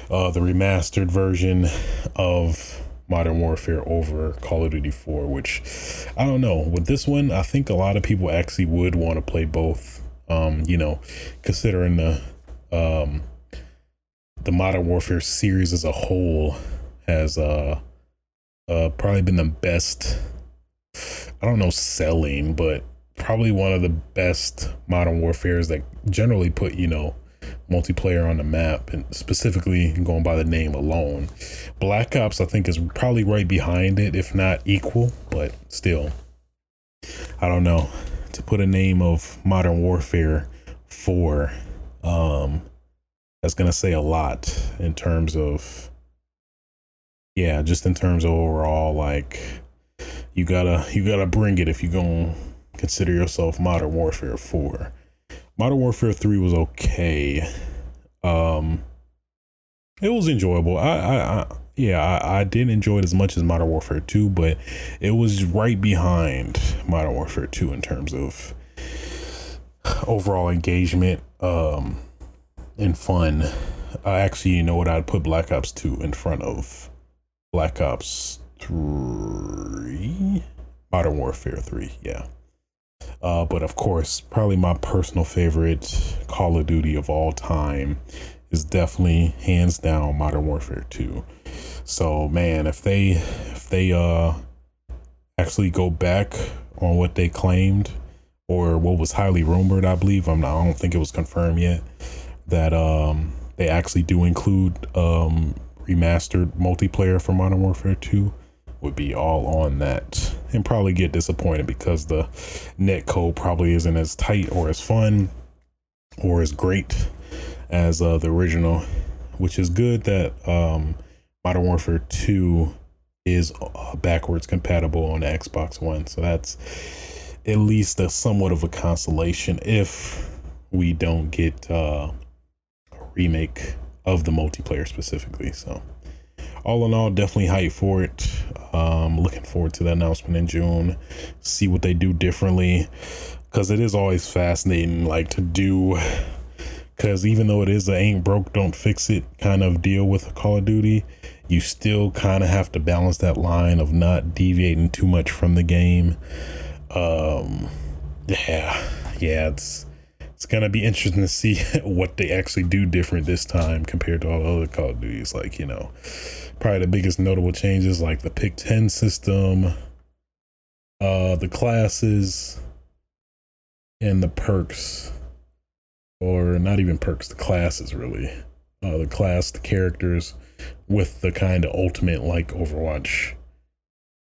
uh the remastered version of Modern Warfare over Call of Duty 4, which I don't know. With this one, I think a lot of people actually would want to play both. Um, you know, considering the um the Modern Warfare series as a whole has uh uh probably been the best I don't know selling, but probably one of the best Modern Warfares that generally put, you know, multiplayer on the map and specifically going by the name alone. Black Ops, I think, is probably right behind it, if not equal, but still, I don't know. To put a name of Modern Warfare 4, um, that's going to say a lot in terms of, yeah, just in terms of overall, like, you gotta, you gotta bring it if you're to consider yourself Modern Warfare 4 Modern Warfare 3 was okay. Um it was enjoyable. I I, I yeah, I, I didn't enjoy it as much as Modern Warfare 2, but it was right behind Modern Warfare 2 in terms of overall engagement um and fun. Uh, actually, you know what? I'd put Black Ops 2 in front of Black Ops 3. Modern Warfare 3, yeah. Uh, but of course, probably my personal favorite Call of Duty of all time is definitely hands down Modern Warfare 2. So man, if they if they uh actually go back on what they claimed or what was highly rumored, I believe, I'm not I don't think it was confirmed yet, that um they actually do include um remastered multiplayer for Modern Warfare 2 would be all on that and probably get disappointed because the net code probably isn't as tight or as fun or as great as uh, the original, which is good that um, Modern Warfare 2 is uh, backwards compatible on the Xbox One. So that's at least a somewhat of a consolation if we don't get uh, a remake of the multiplayer specifically. So all in all, definitely hype for it. Um, looking forward to the announcement in June. See what they do differently, because it is always fascinating, like to do. Because even though it is a ain't broke, don't fix it kind of deal with Call of Duty, you still kind of have to balance that line of not deviating too much from the game. Um, yeah, yeah, it's it's gonna be interesting to see what they actually do different this time compared to all the other Call of Duties. Like you know, probably the biggest notable changes like the pick 10 system uh the classes and the perks. Or not even perks the classes really. Uh the class the characters with the kind of ultimate like overwatch.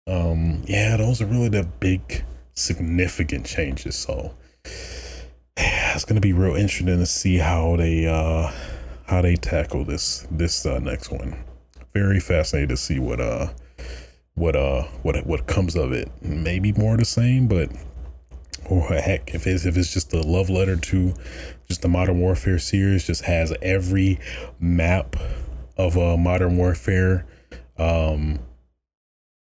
Um yeah those are really the big significant changes. So it's gonna be real interesting to see how they uh how they tackle this this uh, next one very fascinated to see what uh what uh what what comes of it. Maybe more the same, but or heck, if it's if it's just a love letter to just the Modern Warfare series, just has every map of uh, Modern Warfare. Um,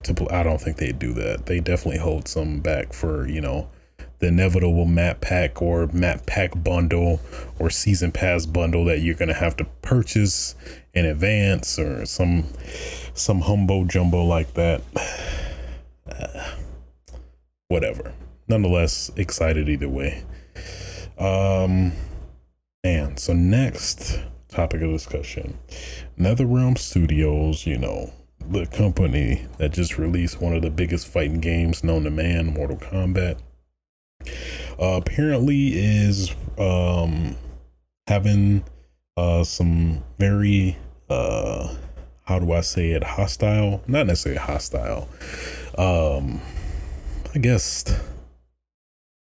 to I don't think they'd do that. They definitely hold some back for you know the inevitable map pack or map pack bundle or season pass bundle that you're gonna have to purchase in advance or some some humbo jumbo like that. Uh, whatever. Nonetheless, excited either way. Um, and so next topic of discussion, NetherRealm Studios. You know, the company that just released one of the biggest fighting games known to man, Mortal Kombat uh, apparently is um, having uh, some very uh, how do I say it? Hostile? Not necessarily hostile. Um I guess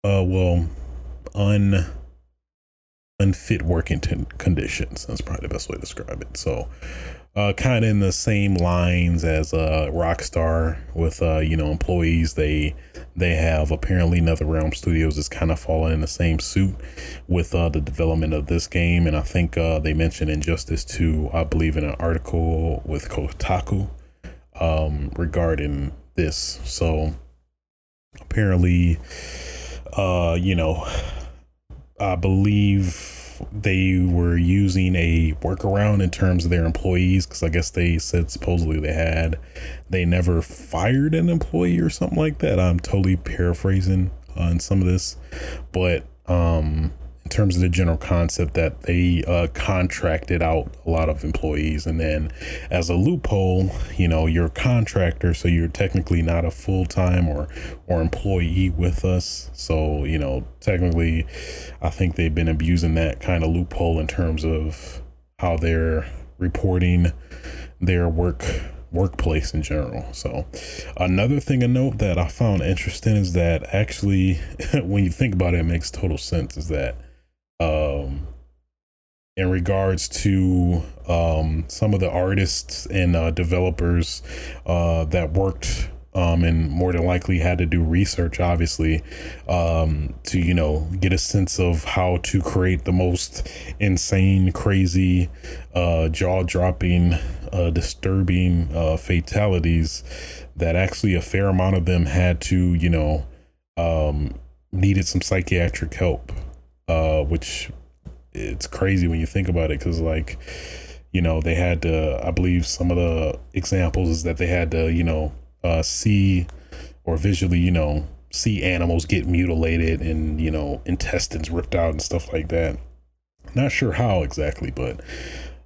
uh well un unfit working t- conditions that's probably the best way to describe it so uh, kind of in the same lines as a uh, Rockstar with uh, you know employees. They they have apparently NetherRealm Studios is kind of falling in the same suit with uh, the development of this game, and I think uh, they mentioned Injustice 2, I believe, in an article with Kotaku um, regarding this. So apparently, uh, you know, I believe they were using a workaround in terms of their employees because I guess they said supposedly they had they never fired an employee or something like that. I'm totally paraphrasing on some of this, but um in terms of the general concept that they uh, contracted out a lot of employees and then as a loophole you know you're a contractor so you're technically not a full-time or or employee with us so you know technically i think they've been abusing that kind of loophole in terms of how they're reporting their work workplace in general. So, another thing to note that I found interesting is that actually, when you think about it, it makes total sense. Is that um, in regards to um, some of the artists and uh, developers uh, that worked um, and more than likely had to do research, obviously, um, to you know get a sense of how to create the most insane, crazy, uh, jaw-dropping, uh, disturbing uh, fatalities. That actually a fair amount of them had to, you know, um, needed some psychiatric help uh, which it's crazy when you think about it because like you know they had to i believe some of the examples is that they had to you know uh, see or visually you know see animals get mutilated and you know intestines ripped out and stuff like that. Not sure how exactly but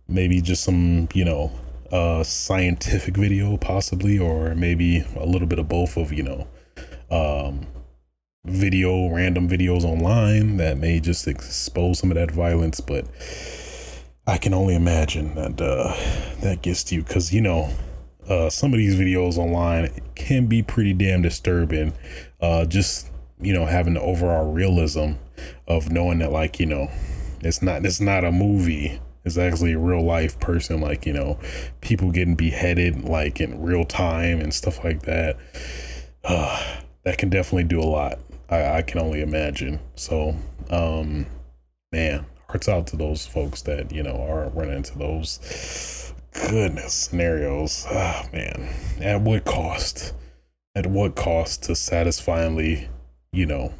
maybe just some you know uh scientific video possibly or maybe a little bit of both of you know um video, random videos online that may just expose some of that violence, but I can only imagine that uh, that gets to you because you know uh, some of these videos online can be pretty damn disturbing. Uh, just you know having the overall realism of knowing that like you know it's not it's not a movie. It's actually a real life person, like you know, people getting beheaded like in real time and stuff like that. Uh, that can definitely do a lot. I, I can only imagine. So, um, man, hearts out to those folks that you know are running into those goodness scenarios. Ah, man, at what cost? At what cost to satisfyingly, you know,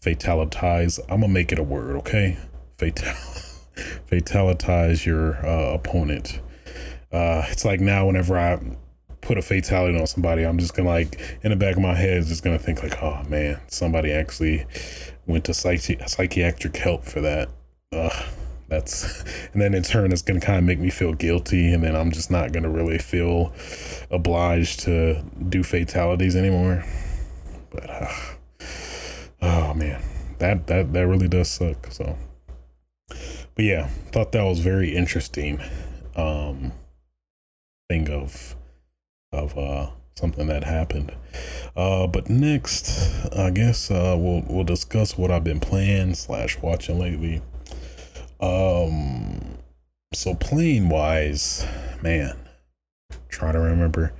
fatalitize? I'm gonna make it a word, okay? Fatal, fatalitize your uh, opponent. Uh, it's like now whenever I put a fatality on somebody, I'm just gonna like in the back of my head, just gonna think like, oh man, somebody actually went to psychi- psychiatric help for that. Uh, that's and then in turn, it's gonna kind of make me feel guilty, and then I'm just not gonna really feel obliged to do fatalities anymore. But uh, oh man, that that that really does suck. So, but yeah, thought that was very interesting. Um, thing of of uh, something that happened. Uh, but next, I guess uh, we'll we'll discuss what I've been playing slash watching lately. Um, so playing wise, man, try to remember.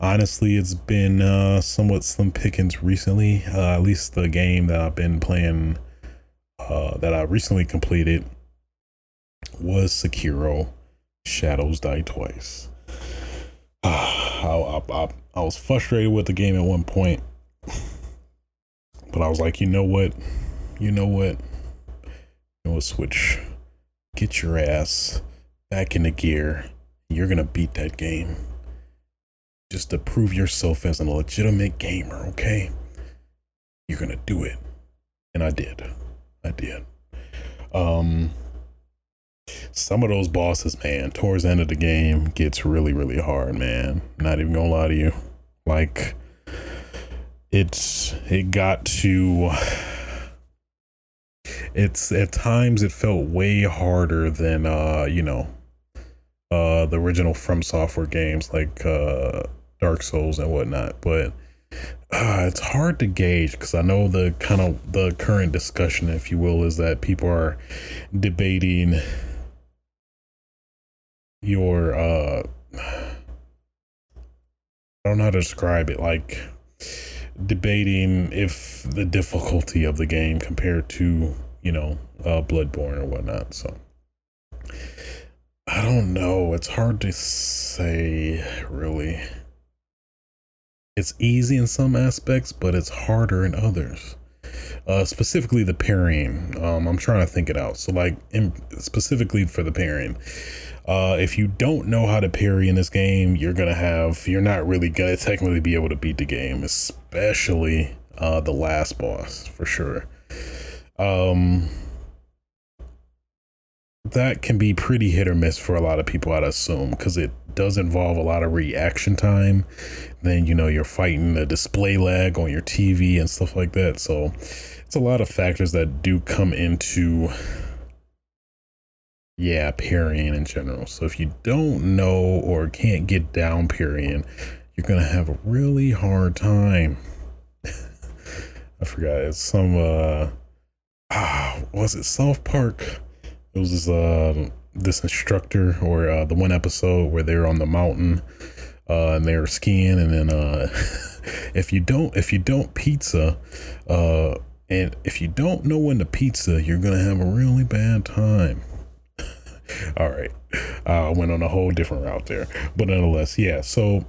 Honestly, it's been uh, somewhat slim pickings recently. Uh, at least the game that I've been playing, uh, that I recently completed, was Sekiro: Shadows Die Twice. I, I, I was frustrated with the game at one point, but I was like, you know what, you know what, you know Switch, get your ass back into gear. You're gonna beat that game. Just to prove yourself as a legitimate gamer, okay? You're gonna do it, and I did. I did. Um, some of those bosses, man, towards the end of the game gets really, really hard, man. Not even gonna lie to you. Like it's it got to it's at times it felt way harder than uh, you know, uh the original From Software games like uh Dark Souls and whatnot, but uh, it's hard to gauge because I know the kind of the current discussion, if you will, is that people are debating your uh I don't know how to describe it like debating if the difficulty of the game compared to you know uh bloodborne or whatnot so i don't know it's hard to say really it's easy in some aspects but it's harder in others uh, specifically the pairing. Um, I'm trying to think it out. So, like, in, specifically for the parrying, uh, if you don't know how to parry in this game, you're gonna have you're not really gonna technically be able to beat the game, especially uh, the last boss for sure. Um, that can be pretty hit or miss for a lot of people, I'd assume, because it does involve a lot of reaction time. Then, you know, you're fighting the display lag on your TV and stuff like that. So it's a lot of factors that do come into, yeah, parrying in general. So if you don't know or can't get down parrying, you're to have a really hard time. I forgot. It's some, uh, ah, was it South Park? It was this uh this instructor or uh, the one episode where they're on the mountain uh, and they're skiing and then uh if you don't if you don't pizza uh and if you don't know when to pizza you're gonna have a really bad time all right uh, i went on a whole different route there but nonetheless yeah so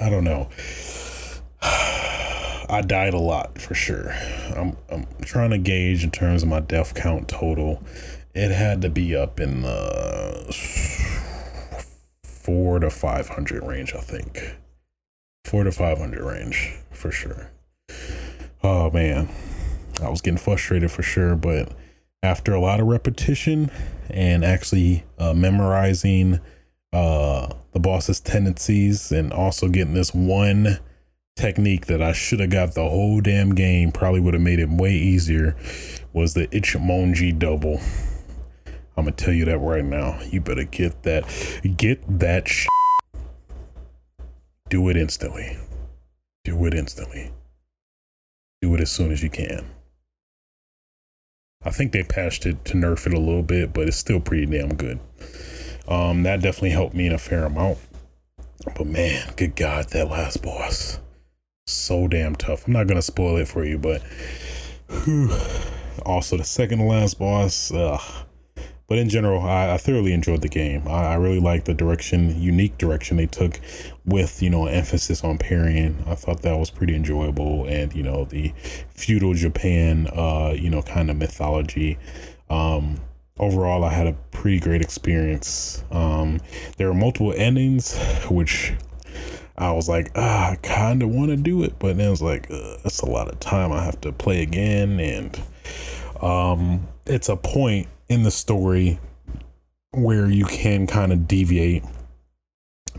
i don't know I died a lot for sure. I'm I'm trying to gauge in terms of my death count total it had to be up in the four to 500 range, I think. Four to 500 range for sure. Oh man, I was getting frustrated for sure, but after a lot of repetition and actually uh, memorizing uh, the boss's tendencies and also getting this one technique that I should have got the whole damn game, probably would have made it way easier, was the Ichimonji double. I'm gonna tell you that right now. You better get that, get that. Sh- Do it instantly. Do it instantly. Do it as soon as you can. I think they patched it to nerf it a little bit, but it's still pretty damn good. Um, that definitely helped me in a fair amount. But man, good God, that last boss, so damn tough. I'm not gonna spoil it for you, but whew. also the second to last boss, ugh but in general, I, I thoroughly enjoyed the game. I, I really liked the direction, unique direction they took with, you know, emphasis on parrying. I thought that was pretty enjoyable. And, you know, the feudal Japan, uh, you know, kind of mythology. Um, overall, I had a pretty great experience. Um, there were multiple endings, which I was like, ah, I kind of want to do it, but then it was like, uh, that's a lot of time. I have to play again, and um, it's a point in the story where you can kind of deviate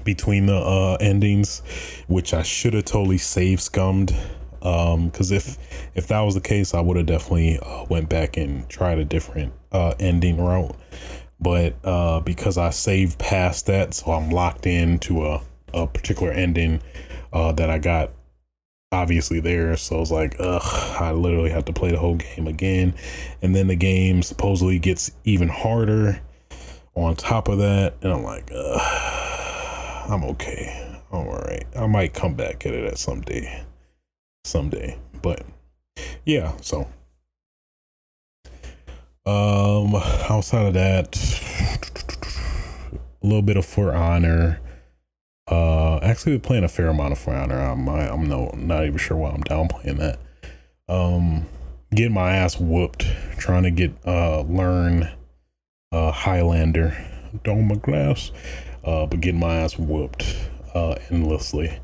between the uh, endings, which I should have totally save scummed. Um, because if if that was the case, I would have definitely uh, went back and tried a different uh, ending route. But uh, because I saved past that, so I'm locked into a a particular ending uh, that I got obviously there. So I was like, ugh, I literally have to play the whole game again. And then the game supposedly gets even harder on top of that. And I'm like, ugh, I'm okay. I'm all right. I might come back at it at some day. Someday. But yeah, so um outside of that a little bit of for honor uh, actually playing a fair amount of Honor. I'm I, am i am no not even sure why I'm downplaying that. Um, getting my ass whooped trying to get uh learn uh Highlander of Glass, uh, but getting my ass whooped uh endlessly.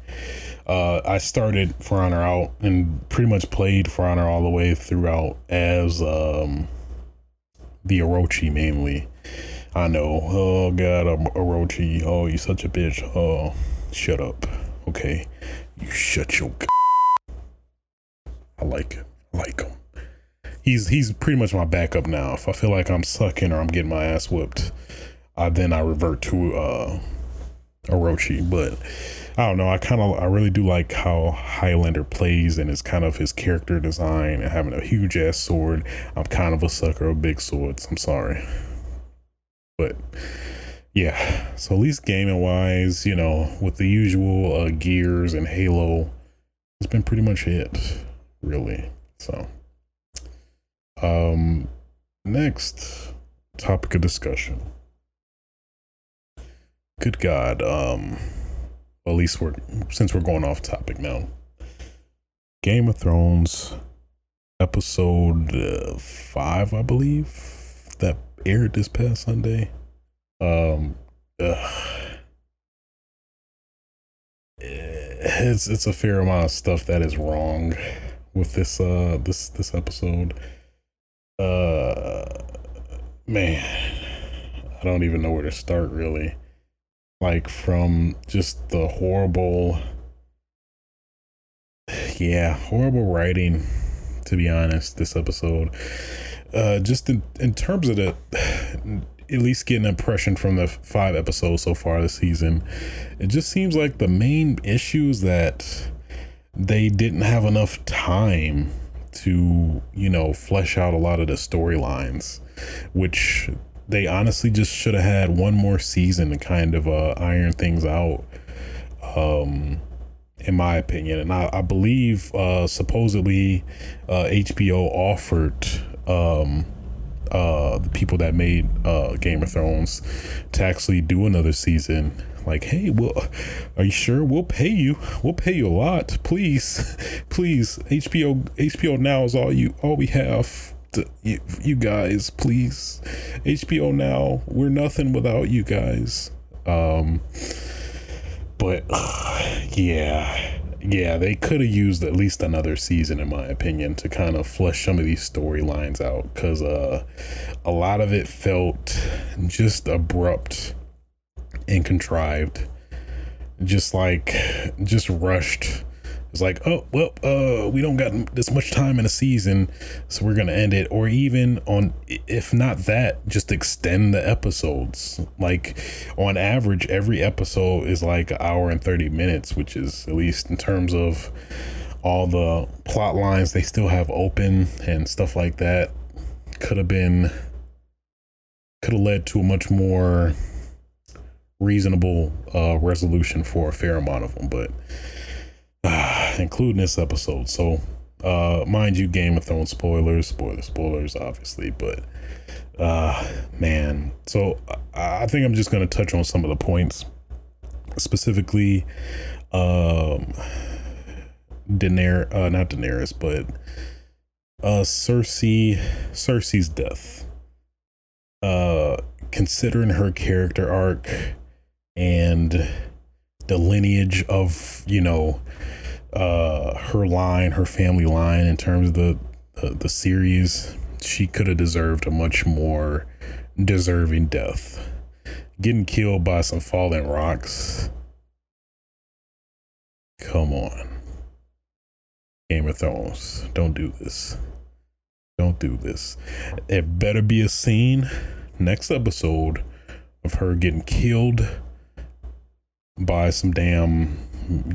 Uh, I started For Honor out and pretty much played For Honor all the way throughout as um the Orochi mainly. I know. Oh God, Orochi. Oh, you such a bitch. Oh, shut up. Okay, you shut your. I like it. I like him. He's he's pretty much my backup now. If I feel like I'm sucking or I'm getting my ass whipped, I then I revert to uh Orochi. But I don't know. I kind of I really do like how Highlander plays and it's kind of his character design and having a huge ass sword. I'm kind of a sucker of big swords. I'm sorry. But yeah, so at least gaming wise, you know, with the usual uh, Gears and Halo, it's been pretty much it, really. So, um, next topic of discussion. Good God, um, at least we're since we're going off topic now. Game of Thrones episode uh, five, I believe, that aired this past Sunday. Um, it's it's a fair amount of stuff that is wrong with this uh this this episode. Uh, man, I don't even know where to start really. Like from just the horrible, yeah, horrible writing. To be honest, this episode, uh, just in in terms of the at least get an impression from the five episodes so far this season. It just seems like the main issues that they didn't have enough time to, you know, flesh out a lot of the storylines, which they honestly just should have had one more season to kind of uh, iron things out. Um, in my opinion, and I, I believe uh, supposedly uh, HBO offered um, uh the people that made uh Game of Thrones to actually do another season. Like, hey, well, are you sure? We'll pay you. We'll pay you a lot. Please, please. HBO HBO Now is all you all we have. To, you, you guys, please. HBO Now, we're nothing without you guys. Um, but yeah yeah, they could have used at least another season, in my opinion, to kind of flesh some of these storylines out because uh, a lot of it felt just abrupt and contrived, just like just rushed it's like, oh well, uh, we don't got this much time in a season, so we're gonna end it, or even on, if not that, just extend the episodes. Like on average, every episode is like an hour and thirty minutes, which is at least in terms of all the plot lines they still have open and stuff like that. Could have been, could have led to a much more reasonable uh, resolution for a fair amount of them, but including this episode. So, uh, mind you, Game of Thrones spoilers, spoilers, spoilers, obviously, but uh, man. So I think I'm just gonna touch on some of the points, specifically, um, Daenerys, uh, not Daenerys, but uh, Cersei, Cersei's death. Uh, considering her character arc and the lineage of you know uh, her line, her family line in terms of the the, series, she could have deserved a much more deserving death. Getting killed by some falling rocks. Come on. Game of Thrones, don't do this. Don't do this. It better be a scene next episode of her getting killed by some damn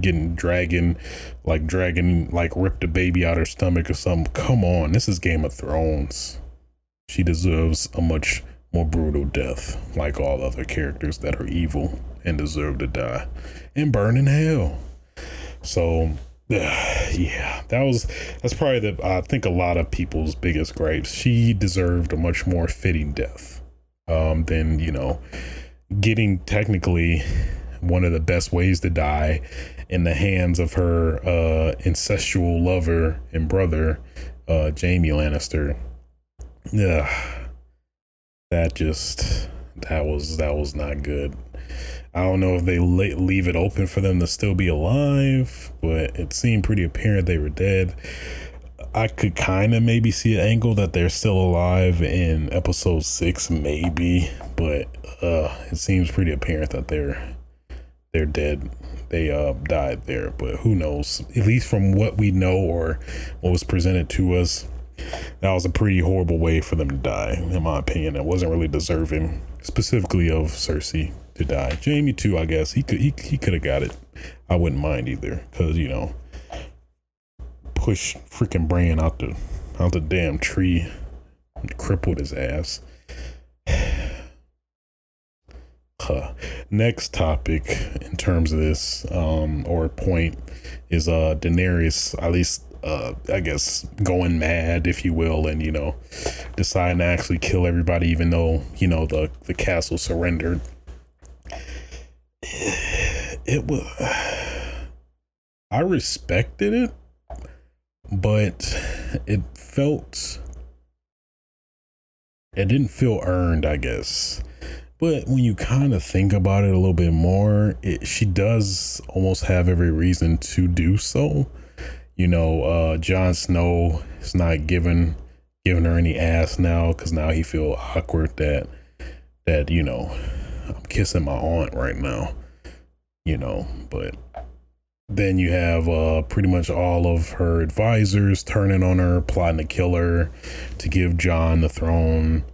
getting dragging like dragging like ripped a baby out her stomach or something. Come on, this is Game of Thrones. She deserves a much more brutal death, like all other characters that are evil and deserve to die and burn in hell. So yeah, that was that's probably the I think a lot of people's biggest gripes. She deserved a much more fitting death um, than you know getting technically one of the best ways to die in the hands of her uh, incestual lover and brother, uh, Jaime Lannister. Yeah, that just that was that was not good. I don't know if they leave it open for them to still be alive, but it seemed pretty apparent they were dead. I could kind of maybe see an angle that they're still alive in episode six, maybe, but uh, it seems pretty apparent that they're they're dead. They uh, died there, but who knows? At least from what we know or what was presented to us, that was a pretty horrible way for them to die, in my opinion. It wasn't really deserving, specifically of Cersei to die. Jaime too, I guess he could he, he could have got it. I wouldn't mind either, cause you know, push freaking Bran out the out the damn tree, crippled his ass. Huh. Next topic in terms of this, um, or point is uh Daenerys, at least uh I guess going mad, if you will, and you know, deciding to actually kill everybody even though, you know, the the castle surrendered. It was I respected it, but it felt it didn't feel earned, I guess. But when you kind of think about it a little bit more, it, she does almost have every reason to do so. You know, uh, Jon Snow is not giving giving her any ass now because now he feel awkward that that you know I'm kissing my aunt right now. You know, but then you have uh, pretty much all of her advisors turning on her, plotting to kill her, to give Jon the throne.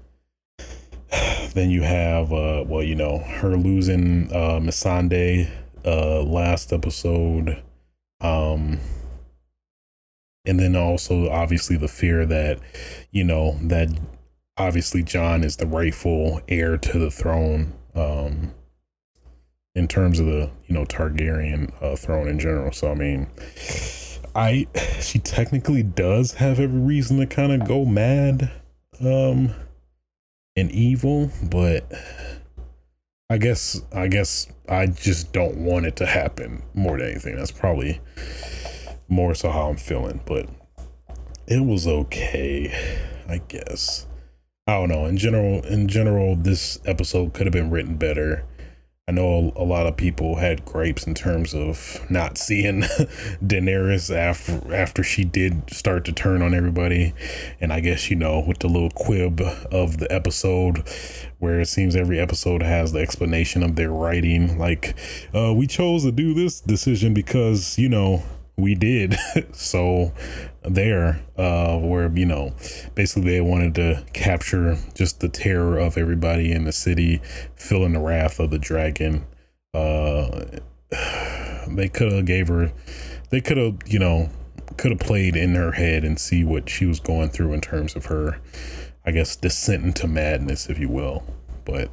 Then you have, uh, well, you know, her losing uh, Missandei uh, last episode. Um, and then also, obviously, the fear that, you know, that obviously Jon is the rightful heir to the throne. Um, in terms of the you know Targaryen uh, throne in general. So I mean, I she technically does have every reason to kind of go mad, um, and evil, but I guess I guess I just don't want it to happen more than anything. That's probably more so how I'm feeling, but it was okay, I guess. I don't know. In general, in general, this episode could have been written better. I know a, lot of people had gripes in terms of not seeing Daenerys after after she did start to turn on everybody, and I guess you know with the little quib of the episode, where it seems every episode has the explanation of their writing, like, uh, we chose to do this decision because you know we did. so there, uh, where you know, basically they wanted to capture just the terror of everybody in the city, feeling the wrath of the dragon. Uh, they could have gave her, they could have, you know, could have played in her head and see what she was going through in terms of her, I guess, descent into madness, if you will. But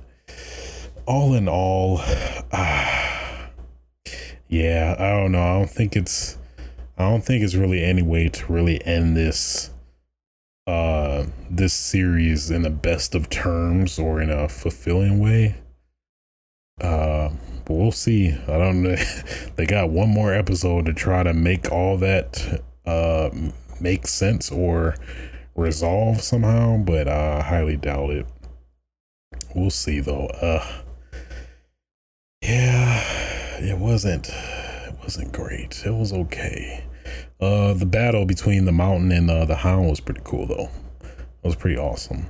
all in all, uh, yeah, I don't know. I don't think it's I don't think it's really any way to really end this uh this series in the best of terms or in a fulfilling way. Uh but we'll see. I don't know. they got one more episode to try to make all that uh make sense or resolve somehow, but I highly doubt it. We'll see though. Uh yeah, it wasn't wasn't great. It was okay. Uh, the battle between the mountain and uh, the hound was pretty cool though. It was pretty awesome.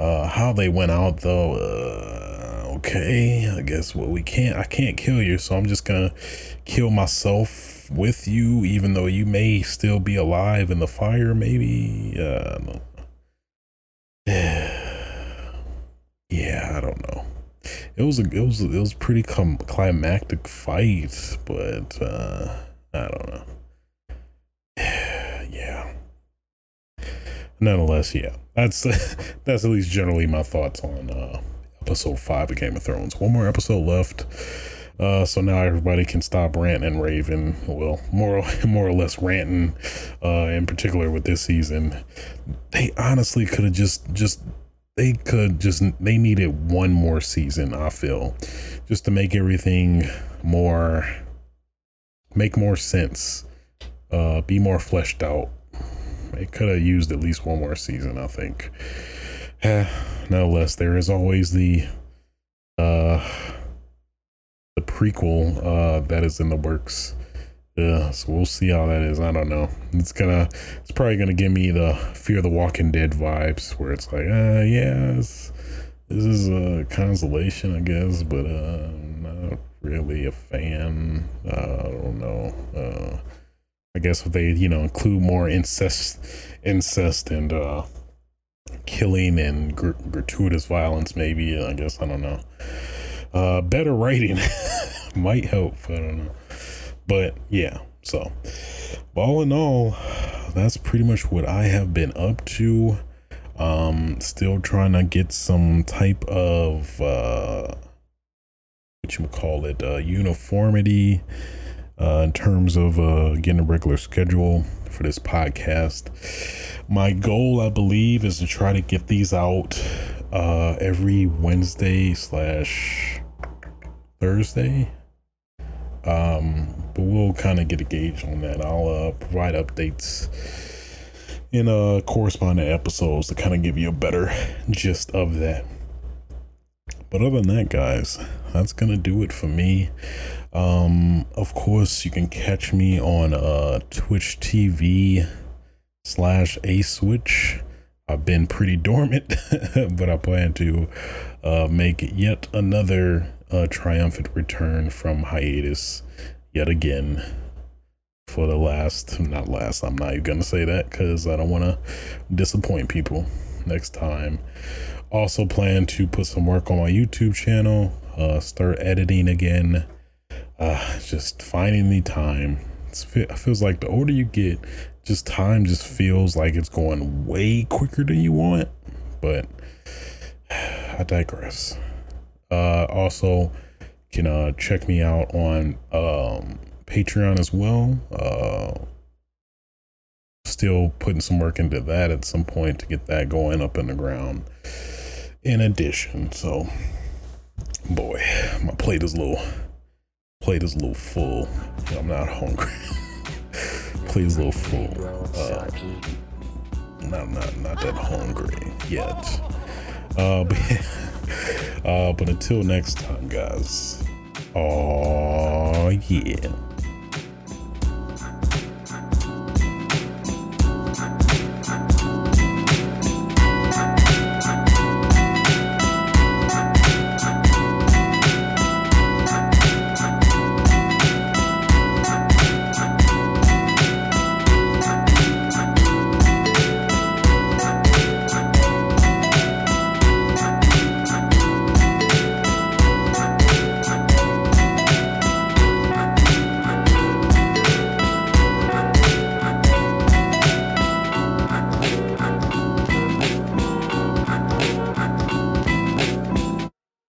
Uh, how they went out though, uh, okay. I guess well we can't. I can't kill you, so I'm just gonna kill myself with you, even though you may still be alive in the fire. Maybe. Uh, yeah, I don't know it was a it was it was pretty com- climactic fight, but uh, I don't know. yeah. Nonetheless, yeah, that's that's at least generally my thoughts on uh, episode five of Game of Thrones. One more episode left. Uh, so now everybody can stop ranting and raving. Well, more more or less ranting. Uh, in particular with this season, they honestly could have just just they could just they needed one more season i feel just to make everything more make more sense uh be more fleshed out. They could have used at least one more season i think. Eh, nonetheless there is always the uh the prequel uh that is in the works yeah, so we'll see how that is. I don't know. It's gonna, it's probably gonna give me the Fear of the Walking Dead vibes, where it's like, uh, yeah, this is a consolation, I guess, but uh, I'm not really a fan. Uh, I don't know. Uh, I guess if they, you know, include more incest, incest and uh, killing and gr- gratuitous violence, maybe. I guess I don't know. Uh, better writing might help. I don't know. But yeah, so all in all, that's pretty much what I have been up to. Um, still trying to get some type of uh, what you would call it, uh, uniformity uh, in terms of uh, getting a regular schedule for this podcast. My goal, I believe, is to try to get these out uh, every Wednesday slash Thursday. Um, but we'll kind of get a gauge on that. I'll uh, provide updates in uh corresponding episodes to kind of give you a better gist of that. But other than that, guys, that's gonna do it for me. Um, of course, you can catch me on uh Twitch TV slash a switch. I've been pretty dormant, but I plan to uh, make yet another uh, triumphant return from hiatus yet again for the last, not last, I'm not even gonna say that because I don't want to disappoint people next time. Also, plan to put some work on my YouTube channel, uh, start editing again, uh, just finding the time. It's, it feels like the older you get, just time just feels like it's going way quicker than you want, but I digress. Uh, also, can uh, check me out on um, Patreon as well. Uh, still putting some work into that at some point to get that going up in the ground. In addition, so boy, my plate is a little plate is a little full. I'm not hungry. plate is a little full. Uh, not not not that hungry yet. Uh, but, uh, but until next time, guys. Oh yeah.